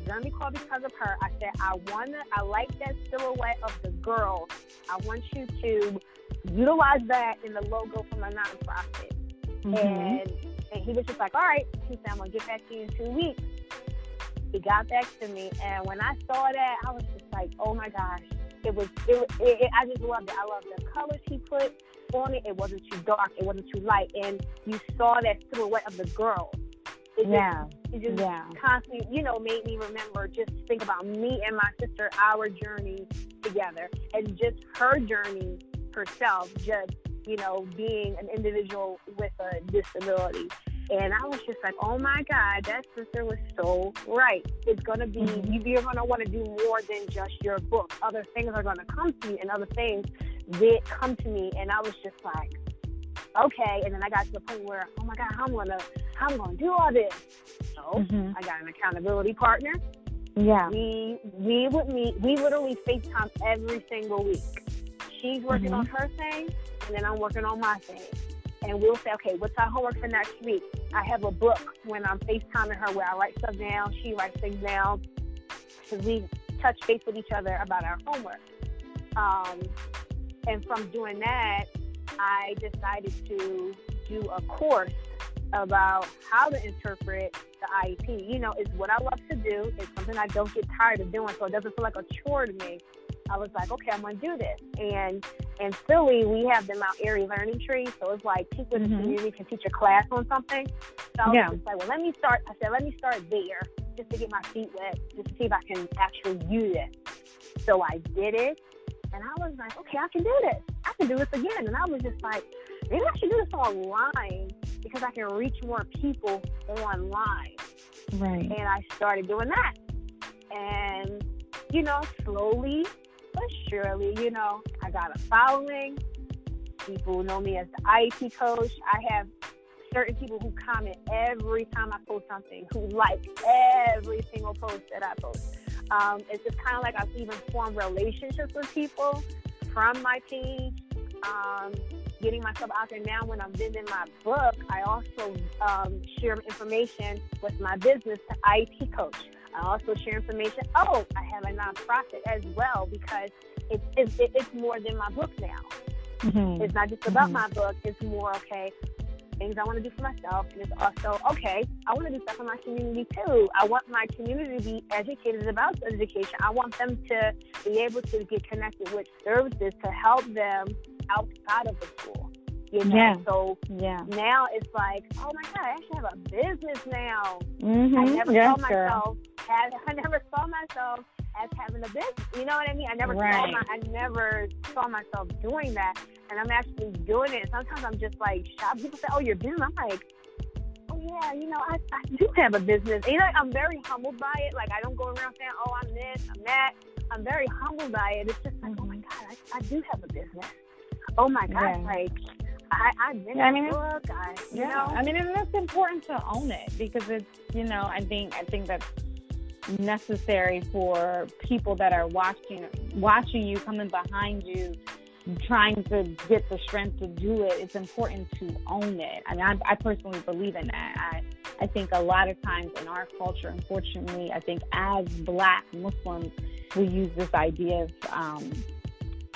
Gonna be called because of her. I said I wanna I like that silhouette of the girl. I want you to utilize that in the logo for my nonprofit. Mhm. And and he was just like, All right. He said, I'm gonna get back to you in two weeks. He got back to me and when I saw that I was just like, Oh my gosh. It was it, it, it I just loved it. I loved the colors he put on it. It wasn't too dark, it wasn't too light, and you saw that silhouette of the girl. It just, Yeah. It just Yeah. constantly, you know, made me remember just think about me and my sister, our journey together, and just her journey herself, just, you know, being an individual with a disability. And I was just like, oh my God, that sister was so right. It's going to be, Mhm. you- you're going to want to do more than just your book. Other things are going to come to you, and other things did come to me. And I was just like, okay. And then I got to the point where, oh my God, how am I gonna how am I gonna do all this? So mm-hmm. I got an accountability partner. Yeah. We we would meet we literally FaceTime every single week. She's working mm-hmm. on her thing and then I'm working on my thing. And we'll say, okay, what's our homework for next week? I have a book when I'm FaceTiming her where I write stuff down, she writes things down. So we touch base with each other about our homework. Um, and from doing that, I decided to do a course about how to interpret the IEP. You know, it's what I love to do. It's something I don't get tired of doing, so it doesn't feel like a chore to me. I was like, okay, I'm gonna do this. And in Philly, we have the Mount Airy Learning Tree, so it's like people in the mm-hmm. community can teach a class on something. So I was yeah. just like, well, let me start. I said, let me start there just to get my feet wet, just to see if I can actually use it. So I did it, and I was like, okay, I can do this. I can do this again. And I was just like, maybe I should do this online because I can reach more people online. Right. And I started doing that. And, you know, slowly but surely, you know, I got a following. People know me as the IEP coach. I have certain people who comment every time I post something, who like every single post that I post. Um, it's just kind of like I've even formed relationships with people from my page, um, getting myself out there now. When I'm vending my book, I also um, share information with my business, the IEP Coach. I also share information. Oh, I have a nonprofit as well because it's it's, it's more than my book now. Mm-hmm. It's not just about mm-hmm. my book. It's more okay things I want to do for myself. And it's also, okay, I want to do stuff for my community too. I want my community to be educated about education. I want them to be able to get connected with services to help them outside of the school. You know? Yeah. So yeah. now it's like, oh my God, I actually have a business now. Mm-hmm. I never yes, saw myself had, I never saw myself as having a business. You know what I mean? I never right. saw my, I never saw myself doing that, and I'm actually doing it. Sometimes I'm just like shocked. People say, "Oh, you're business." I'm like, "Oh yeah, you know, I, I do have a business." And, you know, I'm very humbled by it. Like I don't go around saying, "Oh, I'm this, I'm that." I'm very humbled by it. It's just like, "Oh my mm-hmm. God, I, I do have a business." Oh my God, like. I, I, yeah, I mean, book, I, yeah. Know? I mean, and it's important to own it because it's, you know, I think, I think that's necessary for people that are watching watching you coming behind you trying to get the strength to do it it's important to own it I mean, I, I personally believe in that I, I think a lot of times in our culture unfortunately i think as black muslims we use this idea of um,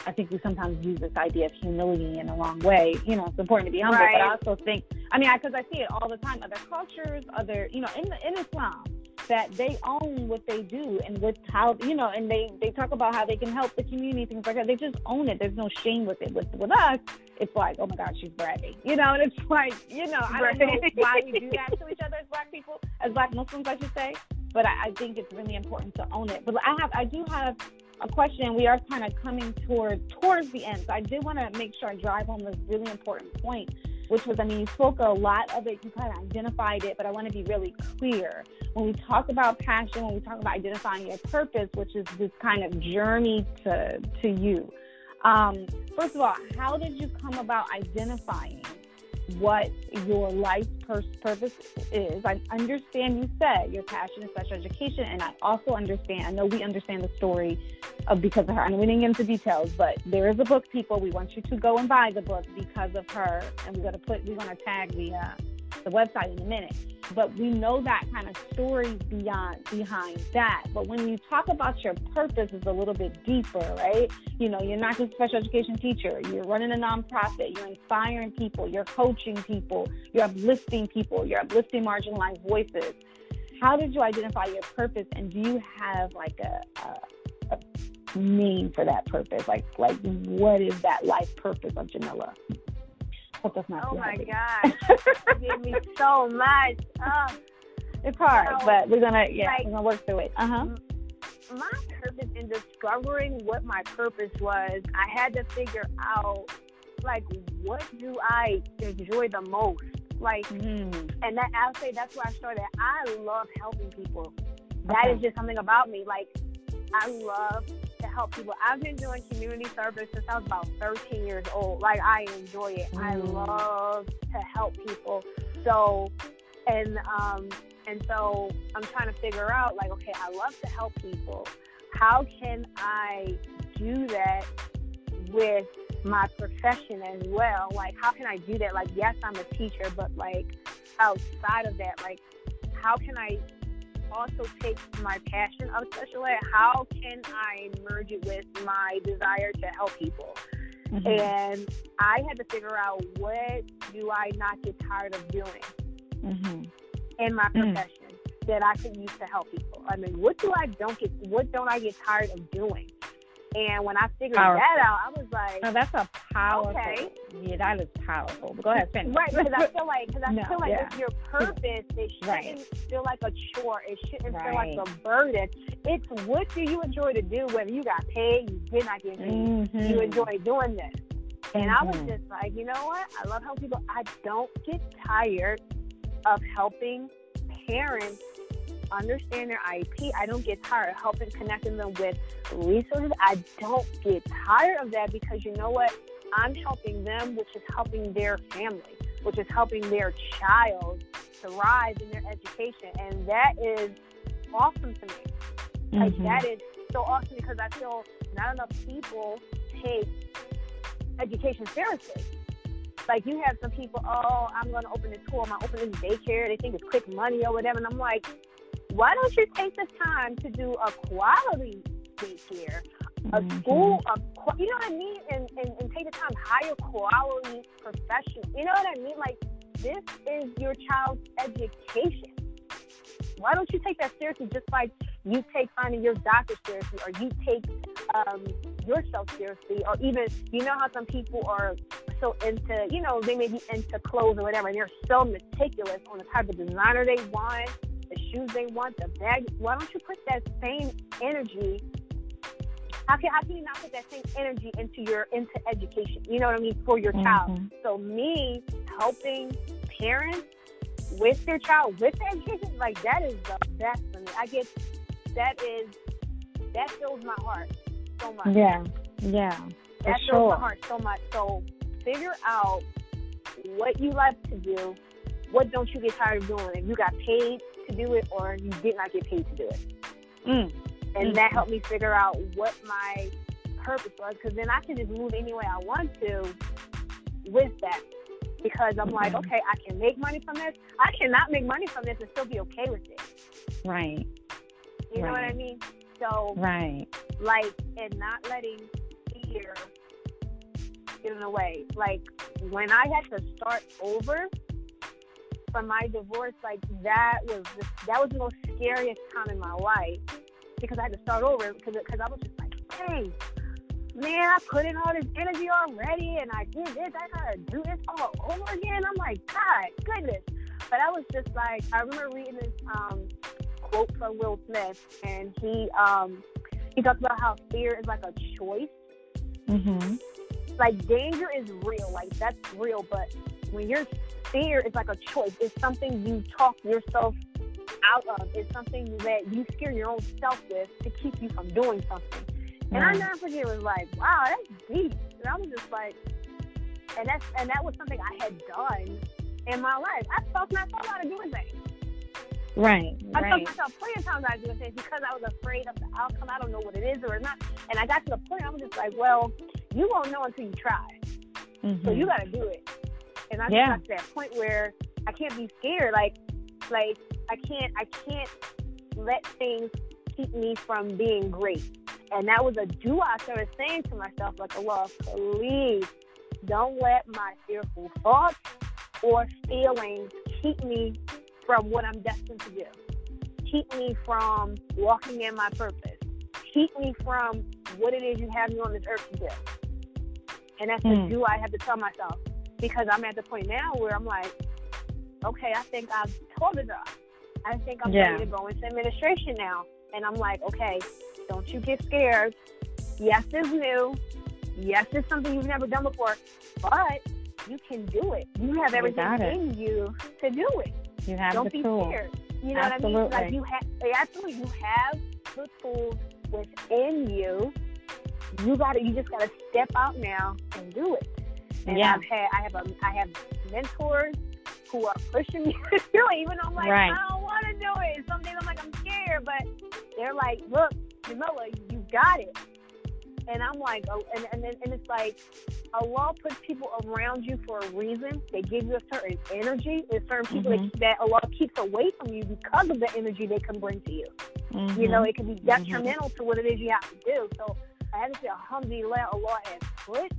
I think we sometimes use this idea of humility in a wrong way. You know, it's important to be humble, right. but I also think, I mean, because I, I, see it all the time. Other cultures, other, you know, in the, in Islam, that they own what they do and with how you know and they they talk about how they can help the community things like that. They just own it. There's no shame with it. With with us it's like oh my god she's bragging. You know and it's like you know i don't know why we do that to each other as black people as black muslims i should say but I, I think it's really important to own it. But i have i do have a question we are kind of coming toward towards the end so i did want to make sure i drive home this really important point which was, I mean, you spoke a lot of it, you kind of identified it, but I want to be really clear. When we talk about passion, when we talk about identifying your purpose, which is this kind of journey to, to you, um, first of all, how did you come about identifying what your life purpose is. I understand you said your passion is special education, and I also understand. I know we understand the story of because of her. I know we didn't into details, but there is a book. People, we want you to go and buy the book because of her, and we're gonna put we're gonna tag the uh, the website in a minute. But we know that kind of story beyond behind that. But when you talk about your purpose, is a little bit deeper, right? You know, you're not just a special education teacher. You're running a nonprofit. You're inspiring people. You're coaching people. You're uplifting people. You're uplifting marginalized voices. How did you identify your purpose, and do you have like a, a, a name for that purpose? Like, like what is that life purpose of Jamilah? That's not. Oh my gosh, you gave me so much. Oh. It's hard, so, but we're gonna yeah, like, we're gonna work through it. Uh huh. My purpose in discovering what my purpose was, I had to figure out like what do I enjoy the most. Like, mm. and that I'll say that's where I started. I love helping people. That okay. is just something about me. Like, I love to help people. I've been doing community service since I was about 13 years old. Like I enjoy it. Mm. I love to help people. So, and um, and so I'm trying to figure out like, okay, I love to help people. How can I do that with my profession as well? Like, how can I do that? Like, yes, I'm a teacher, but like outside of that, like, how can I also take my passion of special ed? How can I merge it with my desire to help people? Mm-hmm. And I had to figure out what do I not get tired of doing mm-hmm. in my mm. profession mm-hmm. that I could use to help people. I mean, what do I don't get? What don't I get tired of doing? And when I figured powerful. that out, I was like, "No, that's a powerful." Okay. Yeah, that is powerful. But go ahead, finish. Right, because I feel like because I no, feel like yeah. it's your purpose. It shouldn't right. feel like a chore. It shouldn't right. feel like a burden. It's what do you enjoy to do? Whether you got paid, you did not get paid, mm-hmm. you enjoy doing this. And mm-hmm. I was mm-hmm. just like, you know what? I love helping people. I don't get tired of helping parents understand their IEP. I don't get tired of helping connecting them with resources. I don't get tired of that because you know what? I'm helping them, which is helping their family, which is helping their child thrive in their education. And that is awesome to me. Mm-hmm. Like that is so awesome because I feel not enough people take education seriously. Like you have some people, oh, I'm going to open this school, I'm going to open this daycare. They think it's quick money or whatever, and I'm like, why don't you take the time to do a quality daycare, a mm-hmm. school, a, you know what I mean, and, and, and take the time hire quality professional. You know what I mean? Like this is your child's education. Why don't you take that seriously? Just like you take finding your doctor seriously, or you take um, yourself seriously, or even you know how some people are so into, you know, they may be into clothes or whatever, and they're so meticulous on the type of designer they want the shoes they want, the bag. Why don't you put that same energy? How can how can you not put that same energy into your into education? You know what I mean for your mm-hmm. child. So me helping parents with their child with their education, like that is the best for me. I get that is that fills my heart so much. Yeah, yeah. That fills sure. my heart so much. So figure out what you like to do. What don't you get tired of doing? If you got paid to do it or you did not get paid to do it. Mm. And mm. that helped me figure out what my purpose was because then I can just move any way I want to with that. Because I'm like, mm-hmm. okay, I can make money from this. I cannot make money from this and still be okay with it. Right. You right. know what I mean? So, right. Like, and not letting fear get in the way. Like, when I had to start over, from my divorce, like that was the, that was the most scariest time in my life because I had to start over because because I was just like, hey, man, I put in all this energy already, and I did this. I gotta do this all over again. I'm like, God, goodness. But I was just like, I remember reading this um, quote from Will Smith, and he um, he talks about how fear is like a choice. Mm-hmm. Like danger is real, like that's real, but when you're fear is like a choice. It's something you talk yourself out of. It's something that you scare your own self with to keep you from doing something. And I never forget it was like, wow, that's deep. And I was just like, and that's and that was something I had done in my life. I talked myself out of doing things. Right. I right. talked myself plenty of times out of doing things because I was afraid of the outcome. I don't know what it is or not. And I got to the point I was just like, well, you won't know until you try. Mm-hmm. So you got to do it and I yeah. got to that point where I can't be scared. Like, like I can't, I can't let things keep me from being great. And that was a do I started saying to myself, like, Allah, please don't let my fearful thoughts or feelings keep me from what I'm destined to do. Keep me from walking in my purpose. Keep me from what it is you have me on this earth to do. And that's mm. the do I have to tell myself because I'm at the point now where I'm like, okay, I think I've told it up. I think I'm yeah. ready to go into administration now. And I'm like, okay, don't you get scared. Yes, it's new. Yes, it's something you've never done before, but you can do it. You have everything you in you to do it. You have don't the be scared. You know absolutely. what I mean? Like you have absolutely you have the tools within you you gotta, you just gotta step out now and do it. And yeah. I've had, I have a, I have mentors who are pushing me to do it, even though I'm like, right. I don't want to do it. And some days I'm like, I'm scared, but they're like, look, Jamilah, you got it. And I'm like, oh, and and and it's like, Allah puts people around you for a reason. They give you a certain energy. There's certain people mm-hmm. that, that Allah keeps away from you because of the energy they can bring to you. Mm-hmm. You know, it can be mm-hmm. detrimental mm-hmm. to what it is you have to do. So I had to say, Alhamdulillah, Allah has put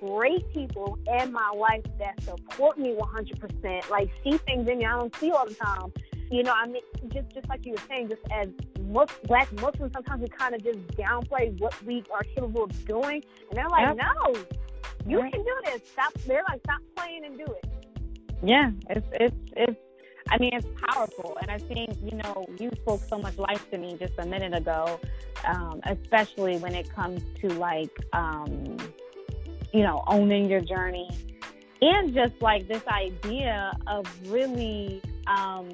great people in my life that support me 100%. Like, see things in me I don't see all the time. You know, I mean, just just like you were saying, just as most black Muslims, sometimes we kind of just downplay what we are capable of doing, and they're like, yep. "No, you right. can do this. Stop." They're like, "Stop playing and do it." Yeah, it's it's it's. I mean, it's powerful, and I think you know you spoke so much life to me just a minute ago, um, especially when it comes to like um, you know owning your journey, and just like this idea of really. Um,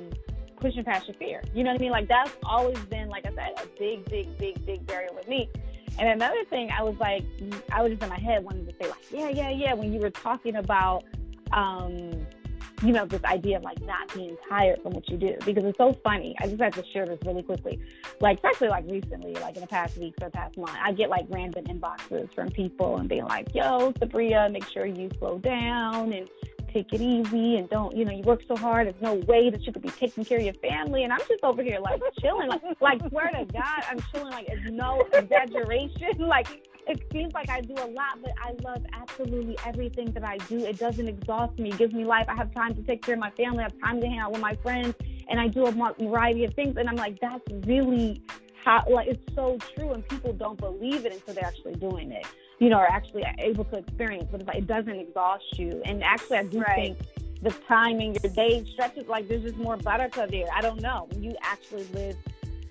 pushing past your fear. You know what I mean? Like that's always been, like I said, a big, big, big, big barrier with me. And another thing, I was like, I was just in my head wanting to say, like, yeah, yeah, yeah. When you were talking about, um, you know, this idea of like not being tired from what you do, because it's so funny. I just have to share this really quickly. Like, especially like recently, like in the past weeks or past month, I get like random inboxes from people and being like, yo, Sabria, make sure you slow down and take it easy and don't, you know, you work so hard. There's no way that you could be taking care of your family. And I'm just over here like chilling, like, like swear to God, I'm chilling. Like it's no exaggeration. like it seems like I do a lot, but I love absolutely everything that I do. It doesn't exhaust me. It gives me life. I have time to take care of my family. I have time to hang out with my friends, and I do a variety of things. And I'm like, that's really how, like, it's so true. And people don't believe it until they're actually doing it you know, are actually able to experience. But it doesn't exhaust you. And actually, I do right. think the time in your day stretches like there's just more buttercup there. I don't know. You actually live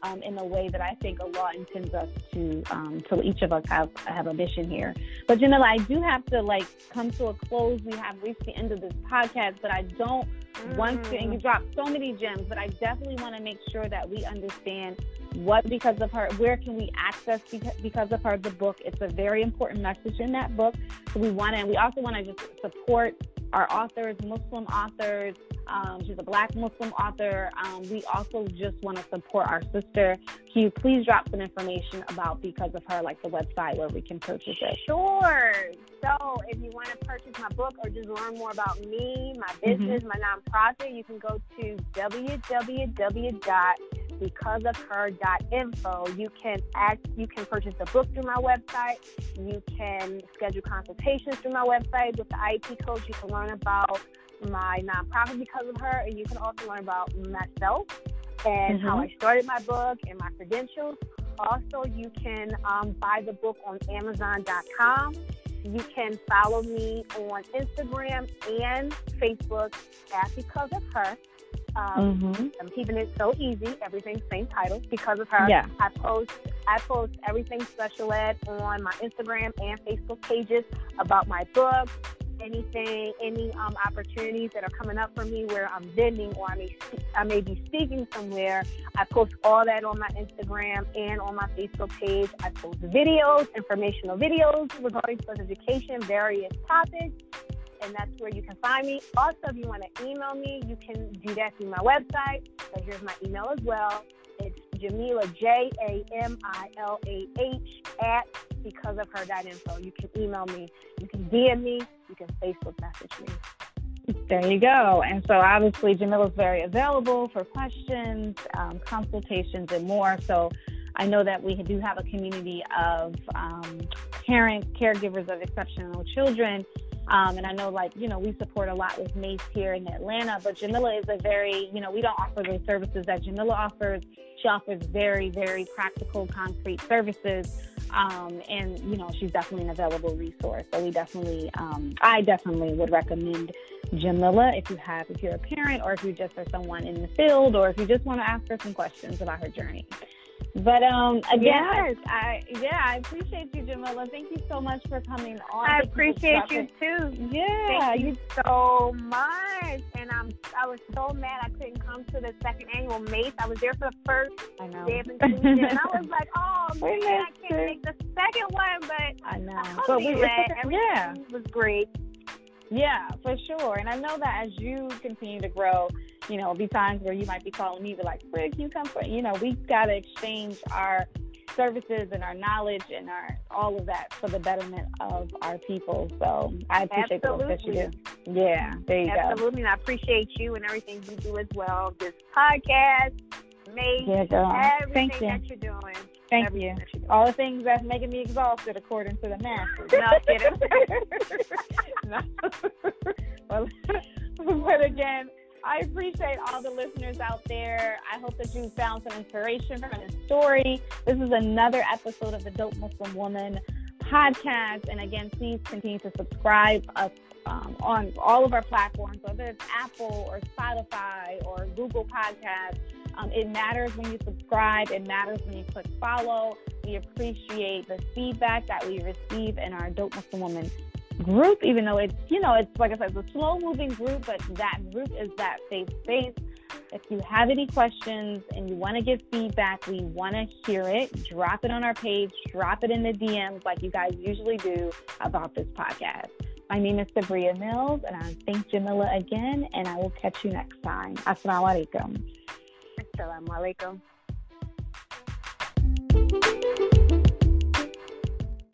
um, in a way that I think Allah intends us to. Um, so each of us have have a mission here. But Jamilah, I do have to like come to a close. We have reached the end of this podcast, but I don't mm. want to. And you dropped so many gems, but I definitely want to make sure that we understand what because of her where can we access because of her the book it's a very important message in that book so we want to and we also want to just support our authors muslim authors um, she's a black muslim author um, we also just want to support our sister can you please drop some information about because of her like the website where we can purchase it sure so if you want to purchase my book or just learn more about me my mm-hmm. business mm-hmm. my nonprofit you can go to www becauseofher.info. You can act, you can purchase the book through my website. You can schedule consultations through my website with the IEP coach. You can learn about my nonprofit because of her, and you can also learn about myself and mm-hmm. how I started my book and my credentials. Also, you can um, buy the book on Amazon.com. You can follow me on Instagram and Facebook at Because of Her. Um, mm-hmm. I'm keeping it so easy. Everything same title because of her. Yeah. I post I post everything special ed on my Instagram and Facebook pages about my book, anything, any um, opportunities that are coming up for me where I'm vending or I may I may be speaking somewhere. I post all that on my Instagram and on my Facebook page. I post videos, informational videos regarding special education, various topics and that's where you can find me. Also, if you want to email me, you can do that through my website. So here's my email as well. It's Jamilah J A M I L A H at because of her info. You can email me, you can DM me, you can Facebook message me. There you go. And so obviously Jamilah is very available for questions, um, consultations, and more. So I know that we do have a community of um, parents, caregivers of exceptional children um, and I know, like, you know, we support a lot with MACE here in Atlanta, but Jamilah is a very, you know, we don't offer the services that Jamilah offers. She offers very, very practical, concrete services. Um, and, you know, she's definitely an available resource. So we definitely, um, I definitely would recommend Jamilah if you have, if you're a parent or if you just are someone in the field or if you just want to ask her some questions about her journey. But um, again, yes. I, I, yeah, I appreciate you, Jamilah. Thank you so much for coming on. I appreciate you too. Yeah, thank you, you so much. And I'm I was so mad I couldn't come to the second annual Mace. I was there for the first I know. day of inclusion, and I was like, oh man, I can't make the second one, but I know. But we, Everything yeah, it was great. Yeah, for sure. And I know that as you continue to grow, you know, be times where you might be calling me, be like, where can you come from? You know, we've got to exchange our services and our knowledge and our all of that for the betterment of our people. So I appreciate Absolutely. the work that you do. Yeah, there you Absolutely. go. Absolutely. And I appreciate you and everything you do as well. This podcast, me, yeah, everything Thank you. that you're doing. Thank you. All the things that's making me exhausted, according to the masses. no, well, but again, I appreciate all the listeners out there. I hope that you found some inspiration from this story. This is another episode of the Dope Muslim Woman podcast. And again, please continue to subscribe us um, on all of our platforms, whether it's Apple or Spotify or Google Podcasts. Um, it matters when you subscribe. It matters when you click follow. We appreciate the feedback that we receive in our Dope Muslim Woman group, even though it's, you know, it's like I said, it's a slow moving group, but that group is that safe space. If you have any questions and you want to give feedback, we want to hear it. Drop it on our page, drop it in the DMs like you guys usually do about this podcast. My name is Sabria Mills, and I thank Jamilah again, and I will catch you next time. Assalamu alaikum. Assalamu alaikum.